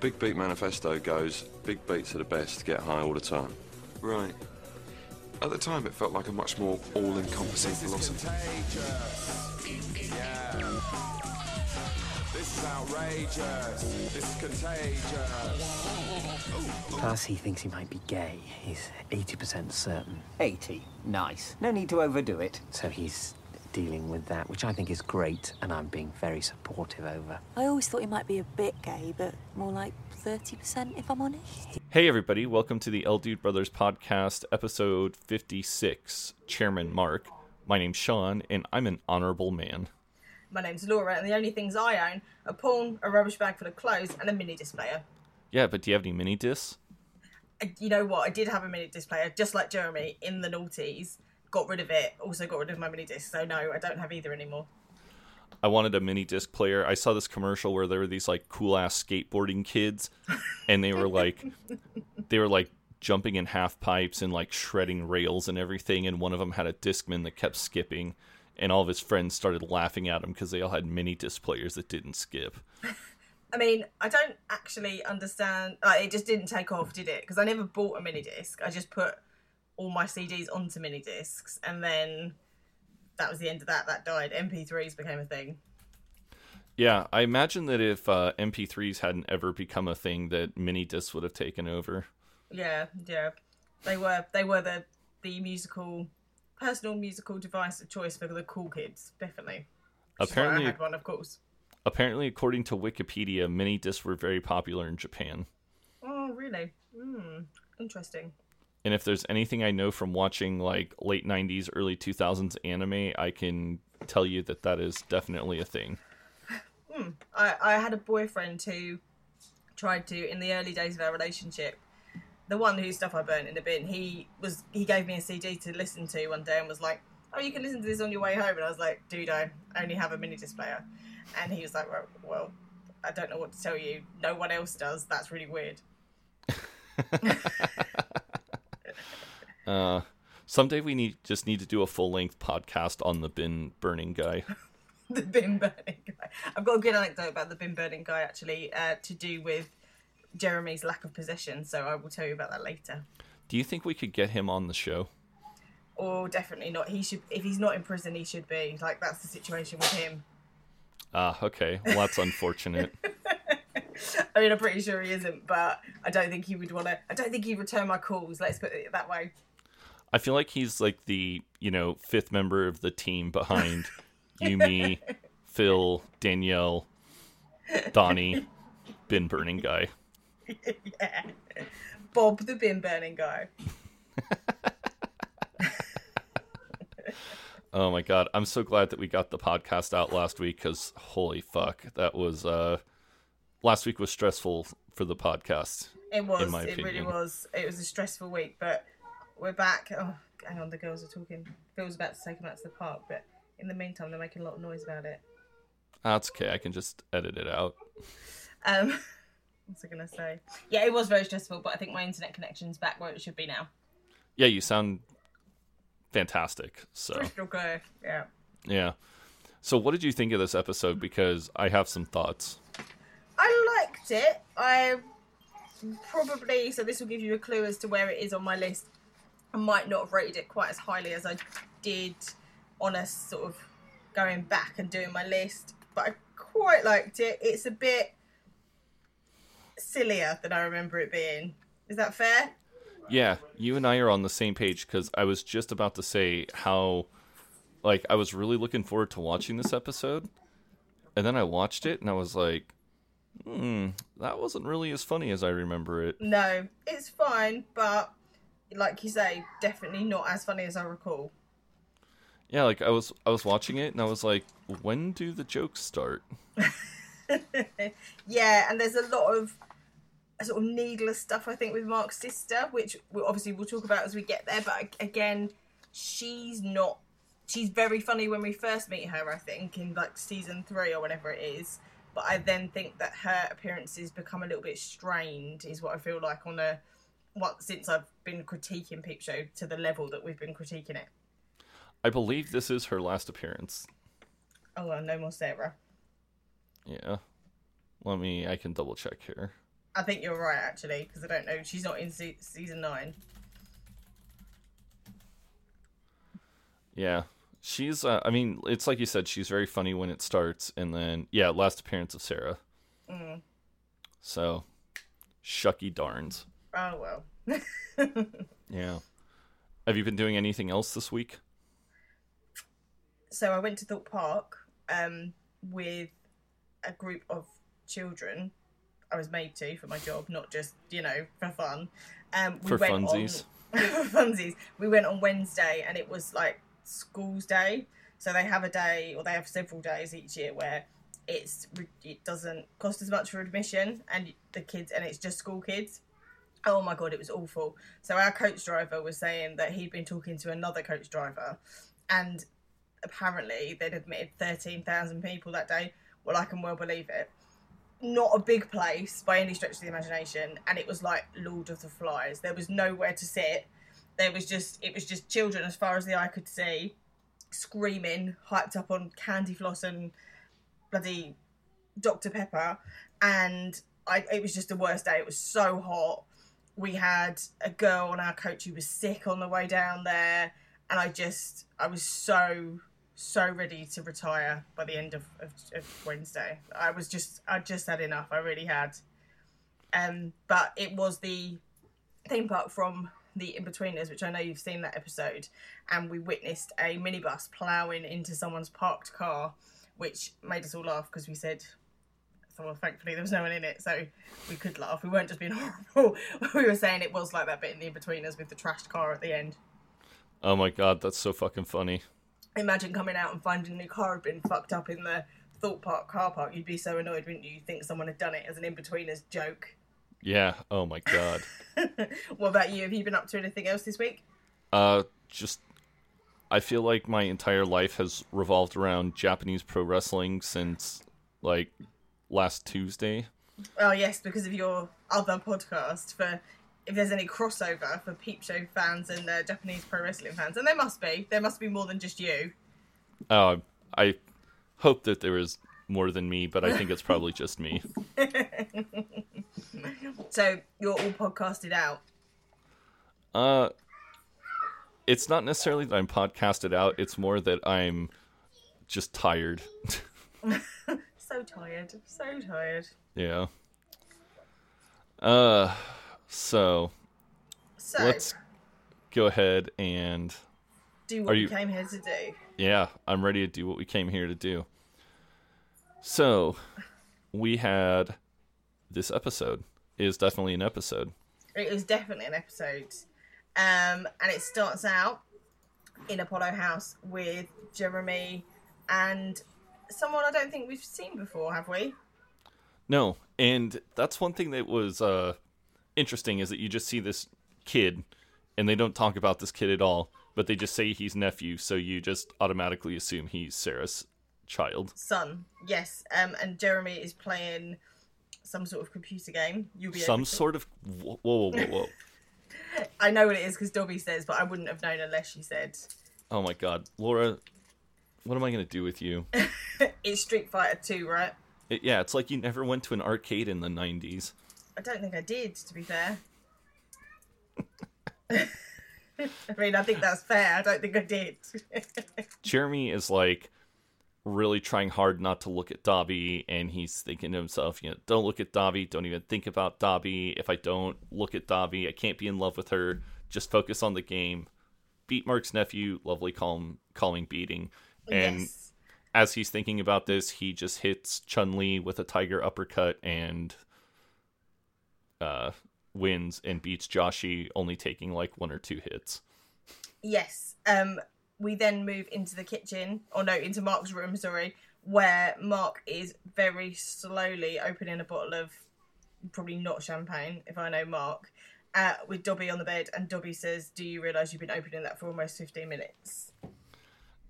Big Beat Manifesto goes, big beats are the best, get high all the time. Right. At the time, it felt like a much more all-encompassing philosophy. This is outrageous. This is contagious. Plus, he thinks he might be gay. He's 80% certain. 80? Nice. No need to overdo it. So he's dealing with that, which I think is great, and I'm being very supportive over. I always thought he might be a bit gay, but more like 30% if I'm honest. Hey, everybody, welcome to the El Dude Brothers podcast, episode 56. Chairman Mark. My name's Sean, and I'm an honorable man. My name's Laura, and the only things I own are porn, a rubbish bag full of clothes, and a mini disc player. Yeah, but do you have any mini discs? You know what? I did have a mini disc player, just like Jeremy in the noughties. Got rid of it. Also got rid of my mini disc. So no, I don't have either anymore. I wanted a mini disc player. I saw this commercial where there were these like cool ass skateboarding kids, and they were like, they were like jumping in half pipes and like shredding rails and everything. And one of them had a discman that kept skipping, and all of his friends started laughing at him because they all had mini disc players that didn't skip. I mean, I don't actually understand. Like, it just didn't take off, did it? Because I never bought a mini disc. I just put all my CDs onto mini discs, and then that was the end of that. That died. MP3s became a thing. Yeah, I imagine that if uh, MP3s hadn't ever become a thing, that mini discs would have taken over. Yeah, yeah. They were they were the the musical personal musical device of choice for the cool kids, definitely. Which Apparently- I had one, of course. Apparently, according to Wikipedia, mini discs were very popular in Japan. Oh, really? Hmm. Interesting. And if there's anything I know from watching like late 90s, early 2000s anime, I can tell you that that is definitely a thing. Hmm. I, I had a boyfriend who tried to in the early days of our relationship. The one whose stuff I burnt in the bin. He was he gave me a CD to listen to one day and was like, "Oh, you can listen to this on your way home." And I was like, "Dude, I only have a mini disc player." And he was like, "Well, well I don't know what to tell you. No one else does. That's really weird." Uh, someday we need just need to do a full length podcast on the bin burning guy. the bin burning guy. I've got a good anecdote about the bin burning guy actually, uh, to do with Jeremy's lack of possession. So I will tell you about that later. Do you think we could get him on the show? Oh, definitely not. He should. If he's not in prison, he should be. Like that's the situation with him. Ah, okay. Well, that's unfortunate. I mean, I'm pretty sure he isn't, but I don't think he would want to. I don't think he'd return my calls. Let's put it that way. I feel like he's like the, you know, fifth member of the team behind Yumi, Phil, Danielle, Donnie, bin burning guy. yeah. Bob the bin burning guy. Oh my god, I'm so glad that we got the podcast out last week because holy fuck, that was uh last week was stressful for the podcast. It was. my it really was. It was a stressful week, but we're back. Oh, hang on, the girls are talking. Phil's about to take them out to the park, but in the meantime, they're making a lot of noise about it. That's okay, I can just edit it out. Um, what's I gonna say? Yeah, it was very stressful, but I think my internet connection's back where it should be now. Yeah, you sound fantastic. So Crystal clear. Yeah. yeah. So what did you think of this episode? Because I have some thoughts. I liked it. I probably so this will give you a clue as to where it is on my list. I might not have rated it quite as highly as I did on a sort of going back and doing my list, but I quite liked it. It's a bit sillier than I remember it being. Is that fair? Yeah, you and I are on the same page because I was just about to say how, like, I was really looking forward to watching this episode, and then I watched it and I was like, hmm, that wasn't really as funny as I remember it. No, it's fine, but like you say, definitely not as funny as I recall. Yeah, like I was I was watching it and I was like, when do the jokes start? yeah, and there's a lot of sort of needless stuff I think with Mark's sister, which we obviously we'll talk about as we get there. But again, she's not. She's very funny when we first meet her. I think in like season three or whatever it is. But I then think that her appearances become a little bit strained. Is what I feel like on a what since I've been critiquing Peep Show to the level that we've been critiquing it. I believe this is her last appearance. Oh well, no more Sarah. Yeah. Let me I can double check here. I think you're right actually because I don't know. She's not in se- season nine. Yeah. She's uh, I mean, it's like you said, she's very funny when it starts and then yeah, last appearance of Sarah. Mm. So shucky darns. Oh well. Yeah. Have you been doing anything else this week? so I went to Thorpe Park um, with a group of children. I was made to for my job, not just you know for fun. Um, we For went funsies. On, for funsies. We went on Wednesday, and it was like school's day. So they have a day, or they have several days each year where it's it doesn't cost as much for admission, and the kids, and it's just school kids. Oh my god, it was awful. So our coach driver was saying that he'd been talking to another coach driver, and apparently they'd admitted 13,000 people that day. Well, I can well believe it. Not a big place by any stretch of the imagination, and it was like Lord of the Flies. There was nowhere to sit. There was just it was just children as far as the eye could see, screaming, hyped up on candy floss and bloody Dr Pepper, and I it was just the worst day. It was so hot. We had a girl on our coach who was sick on the way down there, and I just I was so so ready to retire by the end of, of, of Wednesday. I was just I just had enough. I really had. Um, but it was the theme park from the In-Betweeners, which I know you've seen that episode, and we witnessed a minibus ploughing into someone's parked car, which made us all laugh because we said, well, thankfully there was no one in it, so we could laugh. We weren't just being horrible. we were saying it was like that bit in the In-Betweeners with the trashed car at the end. Oh my god, that's so fucking funny. Imagine coming out and finding your car had been fucked up in the Thorpe Park car park. You'd be so annoyed, wouldn't you? You'd think someone had done it as an in-betweeners joke. Yeah. Oh my god. what about you? Have you been up to anything else this week? Uh, just I feel like my entire life has revolved around Japanese pro wrestling since like last Tuesday. Oh yes, because of your other podcast. For if there's any crossover for Peep Show fans and uh, Japanese pro wrestling fans, and there must be. There must be more than just you. Uh, I hope that there is more than me, but I think it's probably just me. So you're all podcasted out. Uh, it's not necessarily that I'm podcasted out. It's more that I'm just tired. So tired. So tired. yeah. Uh, so So let's go ahead and do what you- you came here to do. Yeah, I'm ready to do what we came here to do. So, we had this episode is definitely an episode. It was definitely an episode. Um, and it starts out in Apollo House with Jeremy and someone I don't think we've seen before, have we? No, and that's one thing that was uh interesting is that you just see this kid and they don't talk about this kid at all, but they just say he's nephew, so you just automatically assume he's Sarah's child. Son, yes. Um, and Jeremy is playing some sort of computer game. You'll be Some sort of whoa whoa whoa whoa. I know what it is because Dobby says, but I wouldn't have known unless she said. oh my god, Laura, what am I going to do with you? It's Street Fighter 2, right? It, yeah, it's like you never went to an arcade in the 90s. I don't think I did, to be fair. I mean, I think that's fair. I don't think I did. Jeremy is like really trying hard not to look at Dobby, and he's thinking to himself, you know, don't look at Dobby, don't even think about Dobby. If I don't look at Dobby, I can't be in love with her. Just focus on the game. Beat Mark's nephew, lovely calm, calming beating. And yes. as he's thinking about this, he just hits Chun Li with a tiger uppercut and uh, wins and beats Joshi, only taking like one or two hits. Yes. Um, we then move into the kitchen, or no, into Mark's room, sorry, where Mark is very slowly opening a bottle of probably not champagne, if I know Mark, uh, with Dobby on the bed, and Dobby says, Do you realise you've been opening that for almost 15 minutes?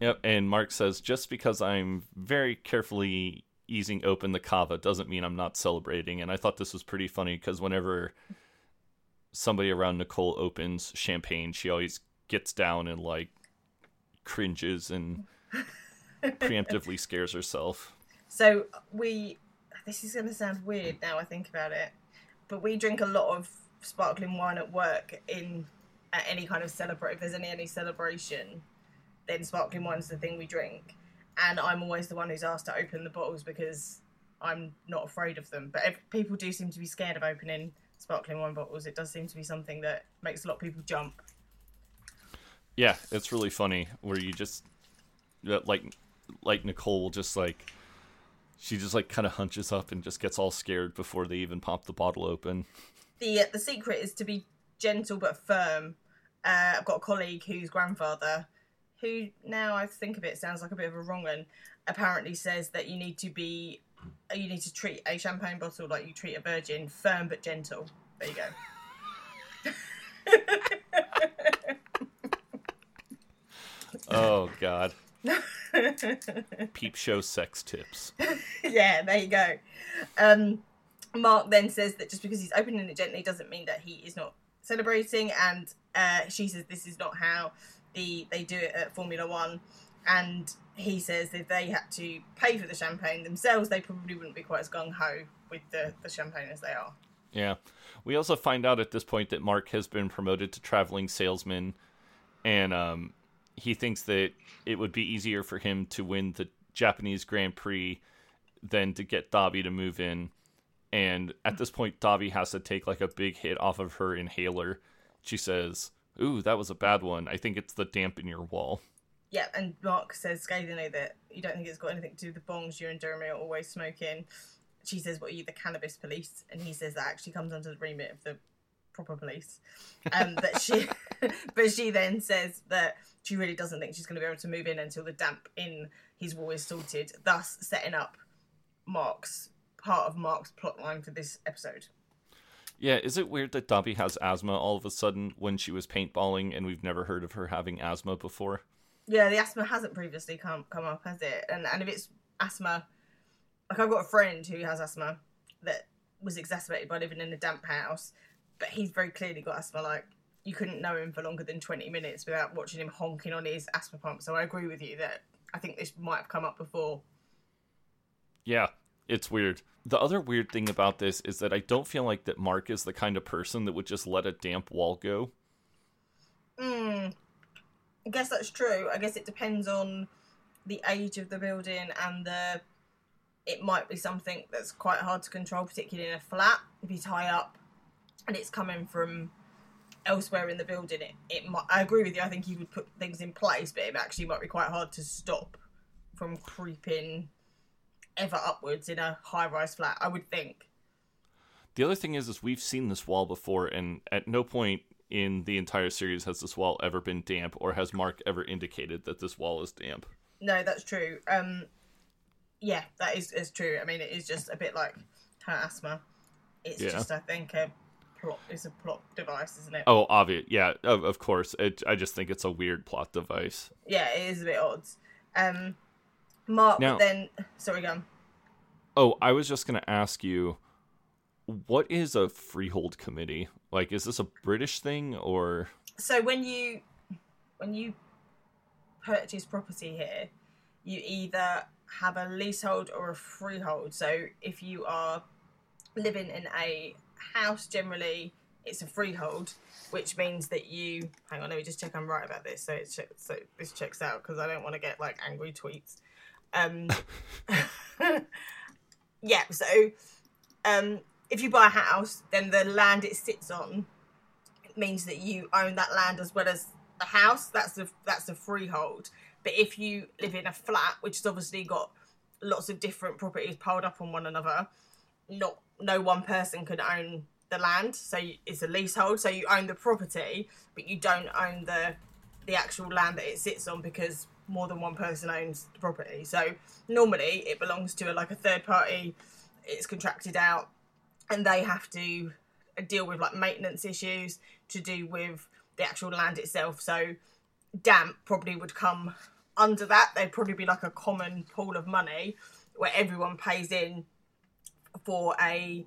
Yep, and Mark says just because I'm very carefully easing open the cava doesn't mean I'm not celebrating. And I thought this was pretty funny because whenever somebody around Nicole opens champagne, she always gets down and like cringes and preemptively scares herself. So we, this is going to sound weird now I think about it. but we drink a lot of sparkling wine at work in at any kind of celebrate. If there's any any celebration, then sparkling wine's the thing we drink. And I'm always the one who's asked to open the bottles because I'm not afraid of them. But if people do seem to be scared of opening sparkling wine bottles. It does seem to be something that makes a lot of people jump. Yeah, it's really funny where you just like like Nicole will just like she just like kind of hunches up and just gets all scared before they even pop the bottle open. The uh, the secret is to be gentle but firm. Uh, I've got a colleague whose grandfather, who now I think of it sounds like a bit of a wrong one, apparently says that you need to be you need to treat a champagne bottle like you treat a virgin, firm but gentle. There you go. oh God. Peep show sex tips. yeah, there you go. Um, Mark then says that just because he's opening it gently doesn't mean that he is not celebrating, and uh, she says this is not how the they do it at Formula One, and he says if they had to pay for the champagne themselves, they probably wouldn't be quite as gung ho with the, the champagne as they are. Yeah. We also find out at this point that Mark has been promoted to traveling salesman, and um, he thinks that it would be easier for him to win the Japanese Grand Prix than to get Dobby to move in. And at this point, Dobby has to take like a big hit off of her inhaler. She says, Ooh, that was a bad one. I think it's the damp in your wall. Yeah, and Mark says scathingly that you don't think it's got anything to do with the bongs you and Jeremy are always smoking. She says, "What are you, the cannabis police?" And he says that actually comes under the remit of the proper police. Um, that she, but she then says that she really doesn't think she's going to be able to move in until the damp in his wall is sorted, thus setting up Mark's part of Mark's plotline for this episode. Yeah, is it weird that Dobby has asthma all of a sudden when she was paintballing and we've never heard of her having asthma before? Yeah, the asthma hasn't previously come come up, has it? And and if it's asthma, like I've got a friend who has asthma that was exacerbated by living in a damp house, but he's very clearly got asthma. Like you couldn't know him for longer than twenty minutes without watching him honking on his asthma pump. So I agree with you that I think this might have come up before. Yeah, it's weird. The other weird thing about this is that I don't feel like that Mark is the kind of person that would just let a damp wall go. Hmm. I guess that's true. I guess it depends on the age of the building and the. It might be something that's quite hard to control, particularly in a flat. If you tie up, and it's coming from elsewhere in the building, it, it might. I agree with you. I think you would put things in place, but it actually might be quite hard to stop from creeping ever upwards in a high-rise flat. I would think. The other thing is, is we've seen this wall before, and at no point in the entire series has this wall ever been damp, or has Mark ever indicated that this wall is damp. No, that's true. Um, yeah, that is, is true. I mean, it is just a bit like her asthma. It's Yeah. just, I think, a plot. It's a plot device, isn't it? Oh, obvious. Yeah, of, of course. It, I just think it's a weird plot device. Yeah, it is a bit odd. Um, Mark Now- then. Sorry, go on. Oh, I was just going to ask you, what is a freehold committee? Like, is this a British thing or? So when you when you purchase property here, you either have a leasehold or a freehold. So if you are living in a house, generally it's a freehold, which means that you. Hang on, let me just check I'm right about this. So it che- so this checks out because I don't want to get like angry tweets. Um, yeah. So um, if you buy a house, then the land it sits on means that you own that land as well as the house. That's the that's the freehold. But if you live in a flat, which has obviously got lots of different properties piled up on one another, not no one person can own the land. So it's a leasehold. So you own the property, but you don't own the the actual land that it sits on because more than one person owns the property. So normally it belongs to a, like a third party. It's contracted out, and they have to uh, deal with like maintenance issues to do with the actual land itself. So damp probably would come under that. There'd probably be like a common pool of money where everyone pays in for a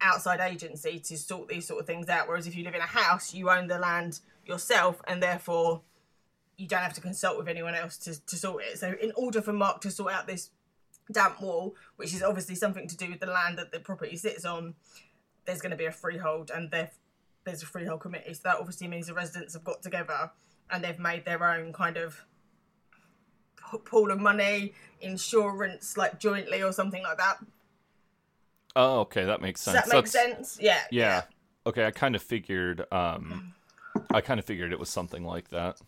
outside agency to sort these sort of things out. Whereas if you live in a house, you own the land yourself and therefore you don't have to consult with anyone else to, to sort it. So in order for Mark to sort out this damp wall, which is obviously something to do with the land that the property sits on, there's going to be a freehold and there's a freehold committee. So that obviously means the residents have got together and they've made their own kind of pool of money, insurance, like jointly or something like that. Oh, okay, that makes Does sense. that makes sense? Yeah. Yeah. Okay, I kind of figured. Um, I kind of figured it was something like that.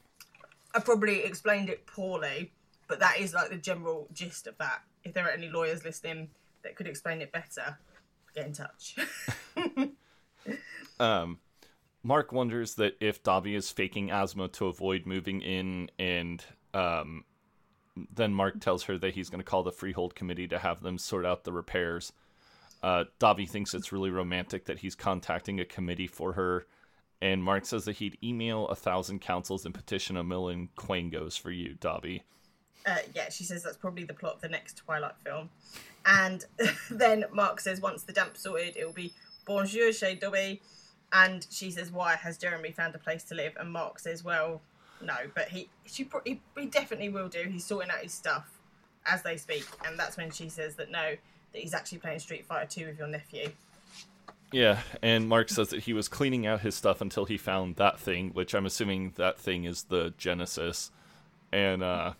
I probably explained it poorly, but that is like the general gist of that. If there are any lawyers listening that could explain it better, get in touch. Um, Mark wonders that if Dobby is faking asthma to avoid moving in, and um, then Mark tells her that he's going to call the freehold committee to have them sort out the repairs. Uh, thinks it's really romantic that he's contacting a committee for her, and Mark says that he'd email a thousand councils and petition a million quangos for you, Dobby. uh, yeah, she says that's probably the plot of the next Twilight film. And then Mark says once the damp's sorted, it will be Bonjour chez Dobby. And she says, why has Jeremy found a place to live? And Mark says, well, no, but he she he, he definitely will do. He's sorting out his stuff as they speak. And that's when she says that no, that he's actually playing Street Fighter 2 with your nephew. Yeah, and Mark says that he was cleaning out his stuff until he found that thing, which I'm assuming that thing is the Genesis. And uh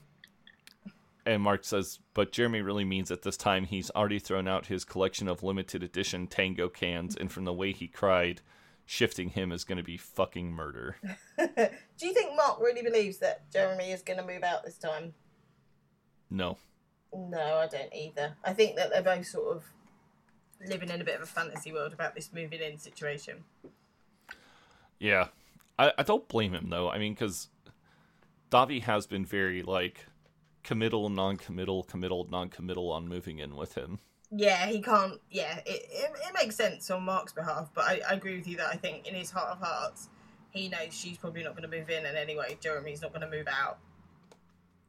and Mark says, but Jeremy really means at this time he's already thrown out his collection of limited edition Tango cans, and from the way he cried, shifting him is going to be fucking murder. Do you think Mark really believes that Jeremy is going to move out this time? No. No, I don't either. I think that they're both sort of living in a bit of a fantasy world about this moving in situation. Yeah. I, I don't blame him, though. I mean, because Dobby has been very, like, committal, non committal, committal, non committal on moving in with him. Yeah, he can't. Yeah, it, it, it makes sense on Mark's behalf, but I, I agree with you that I think in his heart of hearts, he knows she's probably not going to move in, and anyway, Jeremy's not going to move out.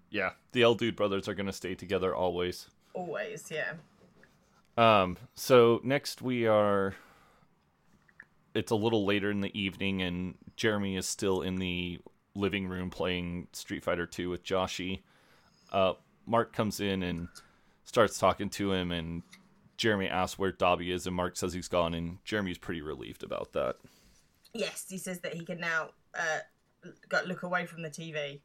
Yeah, the El Dude brothers are going to stay together always. Always, yeah. Um, so next we are. It's a little later in the evening, and Jeremy is still in the living room playing Street Fighter 2 with Joshi. Uh, Mark comes in and starts talking to him, and Jeremy asks where Dobby is, and Mark says he's gone, and Jeremy's pretty relieved about that. Yes, he says that he can now uh, look away from the TV.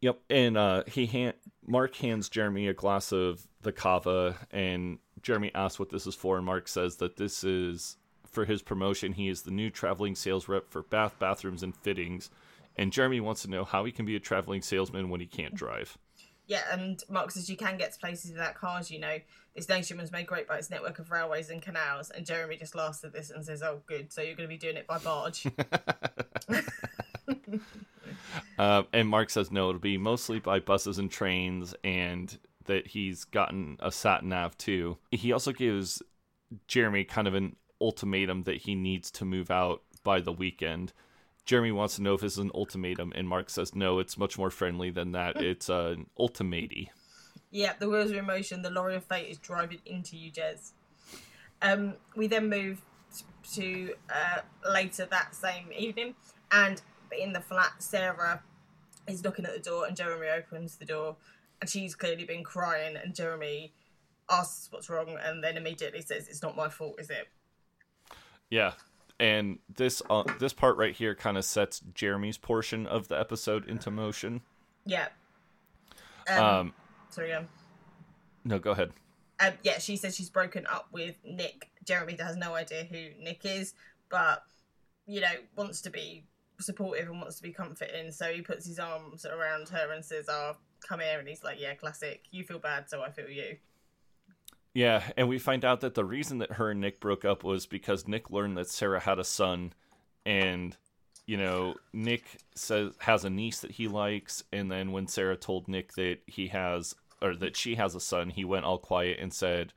Yep, and uh, he hand Mark hands Jeremy a glass of the cava, and Jeremy asks what this is for, and Mark says that this is for his promotion. He is the new traveling sales rep for bath, bathrooms, and fittings, and Jeremy wants to know how he can be a traveling salesman when he can't drive. Yeah, and Mark says you can get to places without cars, you know. This nation was made great by its network of railways and canals. And Jeremy just laughs at this and says, Oh, good, so you're going to be doing it by barge. Uh, and Mark says no, it'll be mostly by buses and trains, and that he's gotten a sat nav too. He also gives Jeremy kind of an ultimatum that he needs to move out by the weekend. Jeremy wants to know if this is an ultimatum, and Mark says no, it's much more friendly than that. It's an ultimati. Yeah, the wheels are in motion. The lorry of fate is driving into you, Jez. Um, we then move to uh, later that same evening, and in the flat, Sarah is knocking at the door, and Jeremy opens the door, and she's clearly been crying, and Jeremy asks what's wrong, and then immediately says, "It's not my fault, is it?" Yeah, and this uh, this part right here kind of sets Jeremy's portion of the episode into motion. Yeah. Um, Um, sorry, um, no, go ahead. um, yeah, she says she's broken up with Nick. Jeremy has no idea who Nick is, but you know wants to be supportive and wants to be comforting. So he puts his arms around her and says, "Oh, come here." And he's like, "Yeah, classic. You feel bad, so I feel you." Yeah, and we find out that the reason that her and Nick broke up was because Nick learned that Sarah had a son, and you know Nick says has a niece that he likes, and then when Sarah told Nick that he has or that she has a son, he went all quiet and said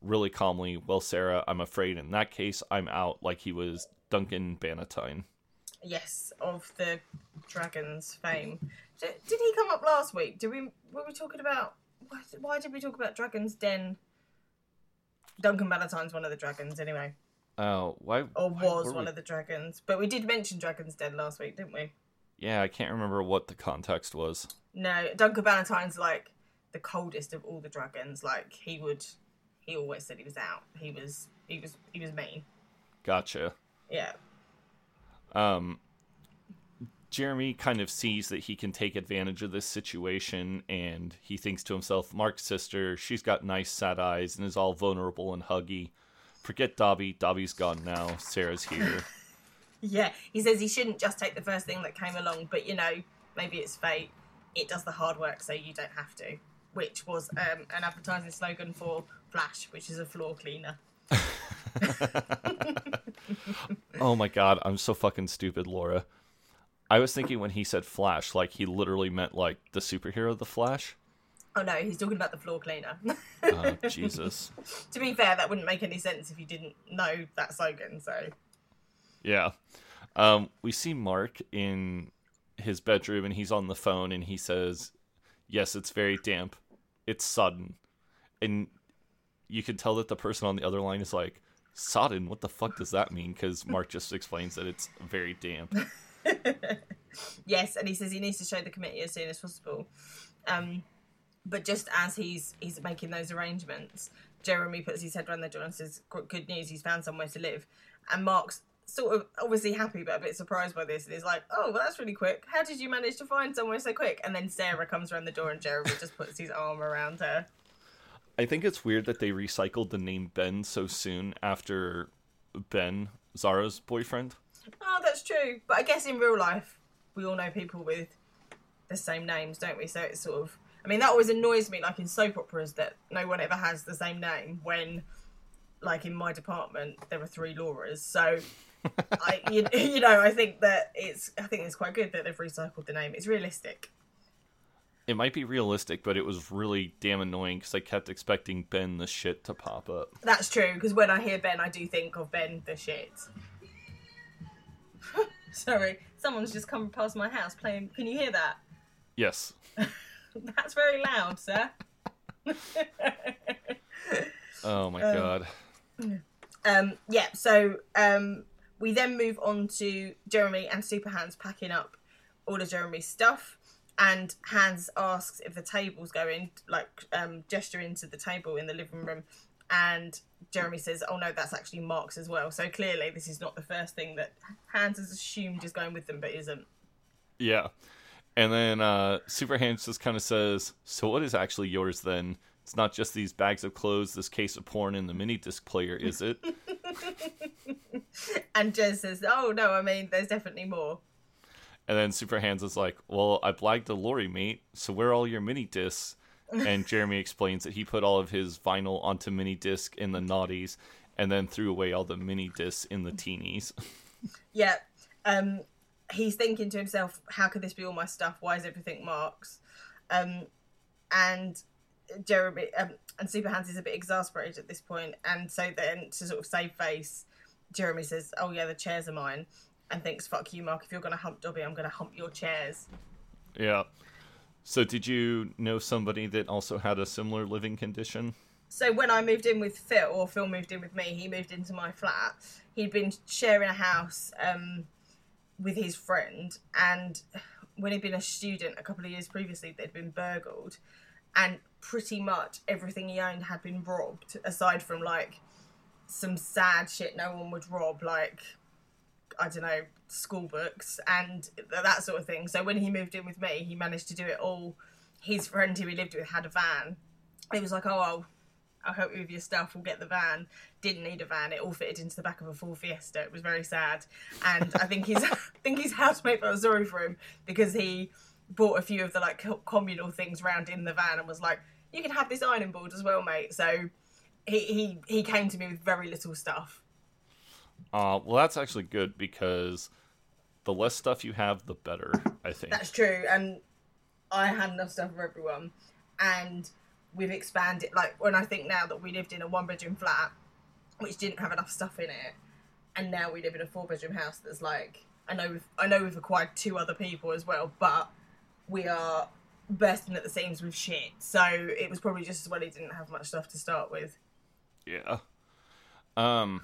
really calmly, "Well, Sarah, I'm afraid in that case I'm out," like he was Duncan Bannatyne. Yes, of the dragons fame. Did, he come up last week? Did we were we talking about why did we talk about Dragon's Den? Duncan Bannatyne's one of the dragons, anyway, Oh, why? or was were one we- of the dragons. But we did mention Dragon's Den last week, didn't we? Yeah, I can't remember what the context was. No, Duncan Bannatyne's like the coldest of all the dragons. Like he would, he always said he was out. He was he was he was mean. Gotcha. Yeah. Um, Jeremy kind of sees that he can take advantage of this situation, and he thinks to himself, Mark's sister, she's got nice sad eyes and is all vulnerable and huggy. Forget Dobby. Dobby's gone now. Sarah's here. Yeah. He says he shouldn't just take the first thing that came along, but you know, maybe it's fate. It does the hard work so you don't have to. Which was um, an advertising slogan for Flash, which is a floor cleaner. oh my god, I'm so fucking stupid, Laura. I was thinking when he said Flash, like he literally meant like the superhero, the Flash. Oh no, he's talking about the floor cleaner. Oh, Jesus. to be fair, that wouldn't make any sense if you didn't know that slogan, so. Yeah. Um, we see Mark in his bedroom and he's on the phone and he says, Yes, it's very damp. It's sodden," And you can tell that the person on the other line is like, Sodden, what the fuck does that mean? Because Mark just explains that it's very damp. yes, and he says he needs to show the committee as soon as possible. Um, but just as he's he's making those arrangements, Jeremy puts his head around the door and says, "Good news, he's found somewhere to live." And Mark's sort of obviously happy but a bit surprised by this, and he's like, "Oh, well, that's really quick. How did you manage to find somewhere so quick?" And then Sarah comes around the door, and Jeremy just puts his arm around her. I think it's weird that they recycled the name Ben so soon after Ben, Zara's boyfriend. Oh, that's true. But I guess in real life, we all know people with the same names, don't we? So it's sort of. I mean, that always annoys me, like in soap operas, that no one ever has the same name when, like in my department, there are three Lauras. So, I, you, you know, I think that it's, I think it's quite good that they've recycled the name. It's realistic. It might be realistic, but it was really damn annoying because I kept expecting Ben the shit to pop up. That's true, because when I hear Ben, I do think of Ben the shit. Sorry, someone's just come past my house playing. Can you hear that? Yes. That's very loud, sir. Oh my god. Um, yeah, so um, we then move on to Jeremy and Super Hans packing up all of Jeremy's stuff. And Hans asks if the table's going, like um, gesturing to the table in the living room. And Jeremy says, Oh no, that's actually Mark's as well. So clearly, this is not the first thing that Hans has assumed is going with them, but isn't. Yeah. And then uh, Super Hans just kind of says, So what is actually yours then? It's not just these bags of clothes, this case of porn, and the mini disc player, is it? And Jez says, Oh no, I mean, there's definitely more. and then Super Hans is like, Well, I blagged the lorry, mate, so where are all your mini discs? And Jeremy explains that he put all of his vinyl onto mini disc in the noughties and then threw away all the mini discs in the teenies. Yeah. Um, he's thinking to himself, how could this be all my stuff? Why is everything Mark's? Um, and Jeremy um, and Super Hans is a bit exasperated at this point, and so then to sort of save face, Jeremy says, "Oh yeah, the chairs are mine," and thinks, "Fuck you, Mark. If you're gonna hump Dobby, I'm gonna hump your chairs." yeah. So did you know somebody that also had a similar living condition? So when I moved in with Phil, or Phil moved in with me, he moved into my flat. He'd been sharing a house um, with his friend, and when he'd been a student a couple of years previously, they'd been burgled, and pretty much everything he owned had been robbed, aside from like some sad shit no one would rob, like I don't know, school books and that sort of thing. So when he moved in with me, he managed to do it all. His friend who he lived with had a van. He was like, "Oh, I'll, I'll help you with your stuff. We'll get the van." Didn't need a van. It all fitted into the back of a full Fiesta. It was very sad, and I think his, I think his housemate felt sorry for him because he bought a few of the like communal things round in the van and was like, "You can have this ironing board as well, mate." So he he he came to me with very little stuff. Uh, well, that's actually good because the less stuff you have, the better, I think. That's true, and I had enough stuff for everyone, and we've expanded. Like when I think now that we lived in a one-bedroom flat, which didn't have enough stuff in it, and now we live in a four-bedroom house that's like I know we've I know we've acquired two other people as well, but we are bursting at the seams with shit. So it was probably just as well he didn't have much stuff to start with. Yeah. Um.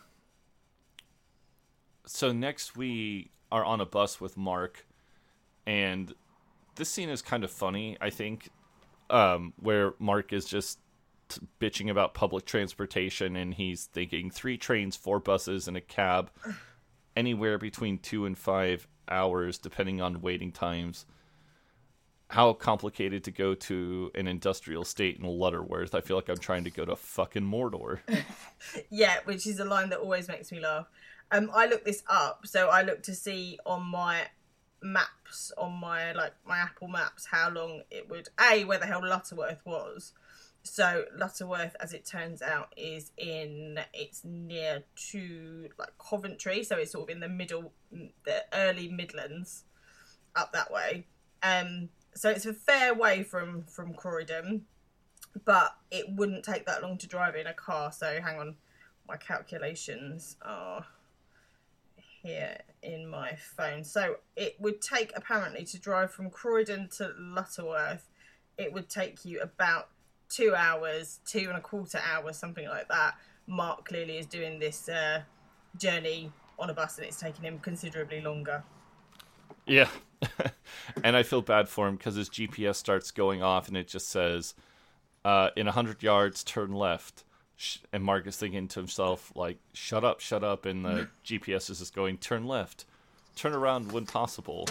So next we are on a bus with Mark, and this scene is kind of funny. I think, um, where Mark is just bitching about public transportation, and he's thinking three trains, four buses, and a cab, anywhere between two and five hours, depending on waiting times. How complicated to go to an industrial state in Lutterworth? I feel like I'm trying to go to fucking Mordor. Yeah, which is a line that always makes me laugh. Um, I looked this up, so I looked to see on my maps, on my like my Apple Maps, how long it would a where the hell Lutterworth was. So Lutterworth, as it turns out, is in it's near to like Coventry, so it's sort of in the middle, the early Midlands, up that way. Um, so it's a fair way from from Croydon, but it wouldn't take that long to drive in a car. So hang on, my calculations are here in my phone. So it would take apparently to drive from Croydon to Lutterworth, it would take you about two hours, two and a quarter hours, something like that. Mark clearly is doing this uh, journey on a bus, and it's taking him considerably longer. Yeah. and I feel bad for him because his GPS starts going off and it just says, uh, in 100 yards, turn left. And Mark is thinking to himself, like, shut up, shut up. And the GPS is just going, turn left. Turn around when possible.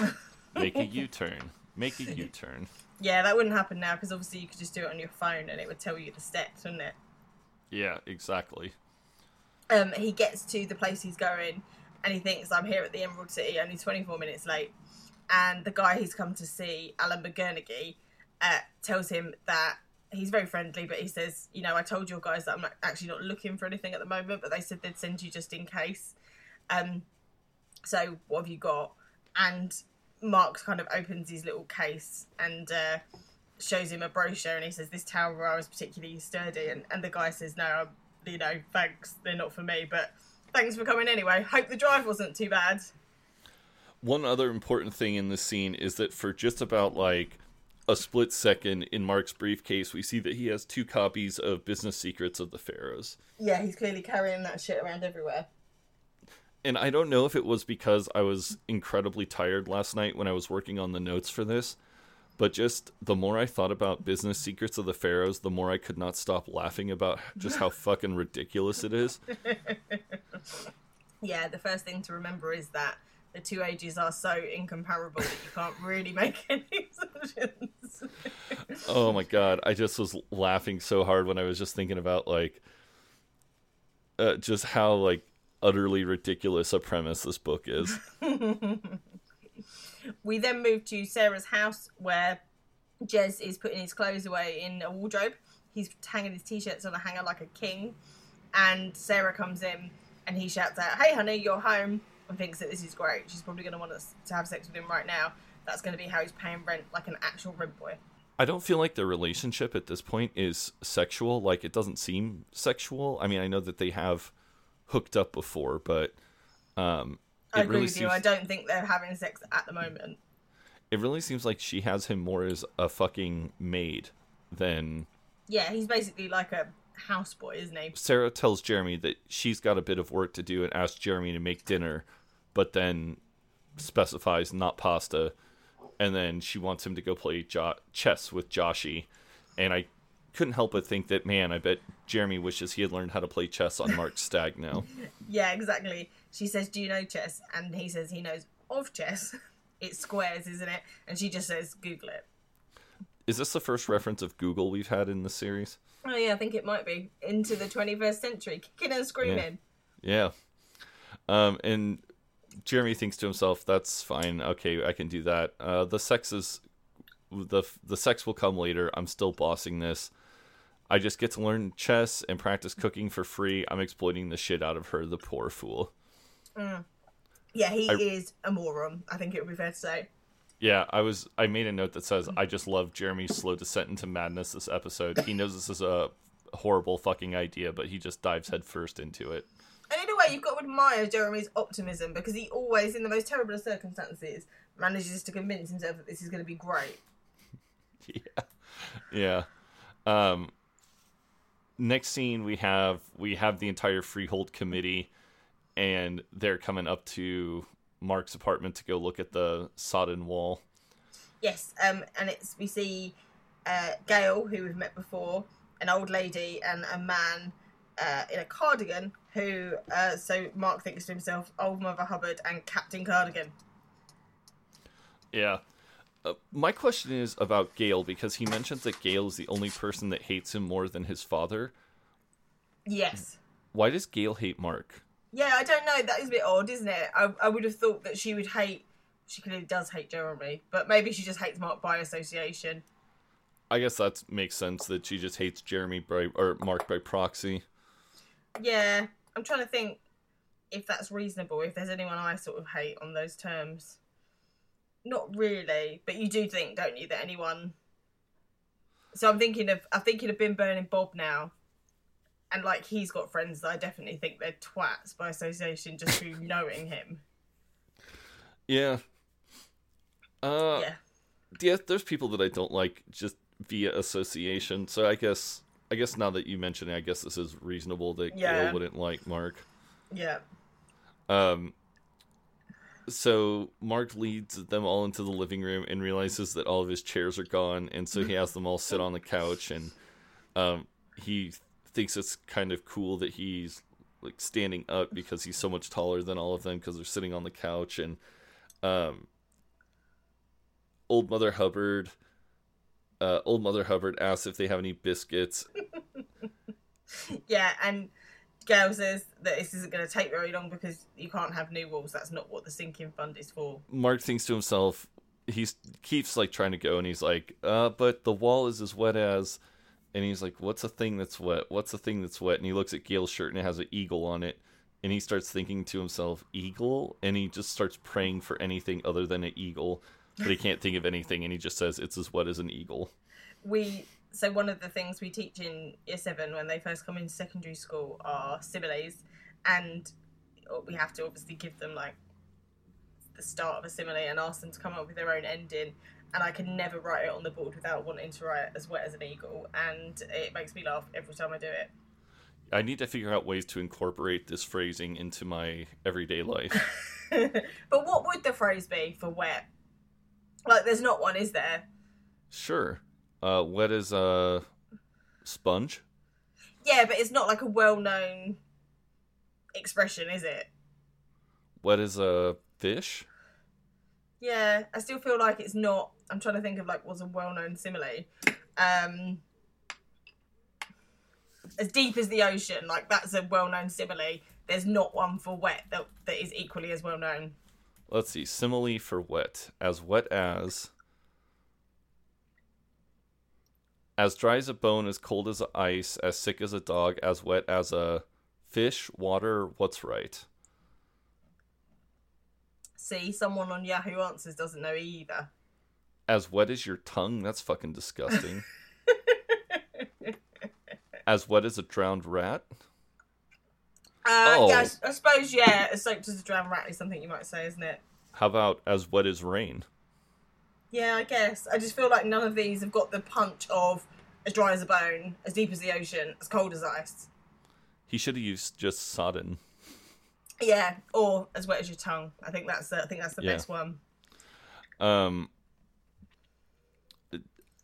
Make a U turn. Make a U turn. Yeah, that wouldn't happen now because obviously you could just do it on your phone and it would tell you the steps, wouldn't it? Yeah, exactly. um, he gets to the place he's going and he thinks I'm here at the Emerald City, only 24 minutes late. And the guy he's come to see, Alan McGurnaghy, uh, tells him that he's very friendly, but he says, You know, I told your guys that I'm not, actually not looking for anything at the moment, but they said they'd send you just in case. Um, so, what have you got? And Mark kind of opens his little case and uh, shows him a brochure and he says, This towel rail is particularly sturdy. And, and the guy says, No, I'm, you know, thanks, they're not for me, but thanks for coming anyway. Hope the drive wasn't too bad. One other important thing in this scene is that for just about like a split second in Mark's briefcase, we see that he has two copies of Business Secrets of the Pharaohs. Yeah, he's clearly carrying that shit around everywhere. And I don't know if it was because I was incredibly tired last night when I was working on the notes for this, but just the more I thought about Business Secrets of the Pharaohs, the more I could not stop laughing about just how fucking ridiculous it is. Yeah, the first thing to remember is that the two ages are so incomparable that you can't really make any assumptions. Oh my god, I just was laughing so hard when I was just thinking about like uh, just how like utterly ridiculous a premise this book is. we then move to Sarah's house where Jez is putting his clothes away in a wardrobe. He's hanging his t-shirts on a hanger like a king, and Sarah comes in and he shouts out, "Hey, honey, you're home!" and thinks that this is great. She's probably going to want us to have sex with him right now. That's going to be how he's paying rent, like an actual rent boy. I don't feel like their relationship at this point is sexual. Like it doesn't seem sexual. I mean, I know that they have hooked up before, but um, I agree really with you. seems I don't think they're having sex at the moment. it really seems like she has him more as a fucking maid than Yeah, he's basically like a houseboy, isn't he? Sarah tells Jeremy that she's got a bit of work to do and asks Jeremy to make dinner, but then specifies not pasta, and then she wants him to go play jo- chess with Joshy, and I couldn't help but think that man, I bet Jeremy wishes he had learned how to play chess on Mark's stag now. Yeah, exactly. She says, "Do you know chess?" And he says he knows of chess. It's squares, isn't it? And she just says, "Google it." Is this the first reference of Google we've had in the series? Oh yeah, I think it might be into the 21st century, kicking and screaming. Yeah. Um, and Jeremy thinks to himself, "That's fine. Okay, I can do that. Uh, the sex is the the sex will come later. I'm still bossing this. I just get to learn chess and practice cooking for free. I'm exploiting the shit out of her, the poor fool." Yeah, he I- is a moron. I think it would be fair to say. Yeah, I was. I made a note that says, "I just love Jeremy's slow descent into madness this episode. He knows this is a horrible fucking idea, but he just dives headfirst into it." And in a way, you've got to admire Jeremy's optimism because he always, in the most terrible of circumstances, manages to convince himself that this is going to be great. yeah yeah um next scene we have we have the entire freehold committee and they're coming up to mark's apartment to go look at the sodden wall Yes, um, and it's we see uh, Gail, who we've met before, an old lady and a man uh, in a cardigan. Who uh, so Mark thinks to himself, "Old Mother Hubbard and Captain Cardigan." Yeah. Uh, my question is about Gail because he mentions that Gail is the only person that hates him more than his father. Yes. Why does Gail hate Mark? Yeah, I don't know. That is a bit odd, isn't it? I, I would have thought that she would hate. She clearly does hate Jeremy, but maybe she just hates Mark by association. I guess that makes sense that she just hates Jeremy by or Mark by proxy. Yeah, I'm trying to think if that's reasonable. If there's anyone I sort of hate on those terms, not really. But you do think, don't you, that anyone? So I'm thinking of I'm thinking of Bin Burning Bob now, and like he's got friends that I definitely think they're twats by association just through knowing him. Yeah. Uh Yeah. yeah, there's people that I don't like just via association. So I guess I guess now that you mention it, I guess this is reasonable that Yeah. Gail wouldn't like Mark. Yeah. Um so Mark leads them all into the living room and realizes that all of his chairs are gone and so he has them all sit on the couch and um he thinks it's kind of cool that he's like standing up because he's so much taller than all of them because they're sitting on the couch and um old mother hubbard uh, old mother hubbard asks if they have any biscuits. Yeah, and Gail says that this isn't going to take very long because you can't have new walls. That's not what the sinking fund is for. mark thinks to himself he keeps like trying to go and he's like uh but the wall is as wet as and he's like what's a thing that's wet what's a thing that's wet and he looks at gail's shirt and it has an eagle on it and he starts thinking to himself eagle and he just starts praying for anything other than an eagle but he can't think of anything and he just says it's as wet as an eagle We so one of the things we teach in year seven when they first come into secondary school are similes, and we have to obviously give them like the start of a simile and ask them to come up with their own ending. And I can never write it on the board without wanting to write it as wet as an eagle, and it makes me laugh every time I do it. i need to figure out ways to incorporate this phrasing into my everyday life but what would the phrase be for wet? Like, there's not one, is there? sure uh wet as a sponge Yeah, but it's not like a well-known expression, is it? What is a fish Yeah, I still feel like it's not. I'm trying to think of like what's a well-known simile. Um, as deep as the ocean, like that's a well-known simile. There's not one for wet that that is equally as well known. Let's see. Simile for wet. As wet as. As dry as a bone, as cold as ice, as sick as a dog, as wet as a fish, water, what's right? See, someone on Yahoo Answers doesn't know either. As wet as your tongue? That's fucking disgusting. as wet as a drowned rat? Uh, Oh. Yeah, I, I suppose yeah. A soaked as a drowned rat is something you might say, isn't it? How about as wet as rain? Yeah, I guess. I just feel like none of these have got the punch of as dry as a bone, as deep as the ocean, as cold as ice. He should have used just sodden. Yeah, or as wet as your tongue. I think that's the, I think that's the Yeah. best one. um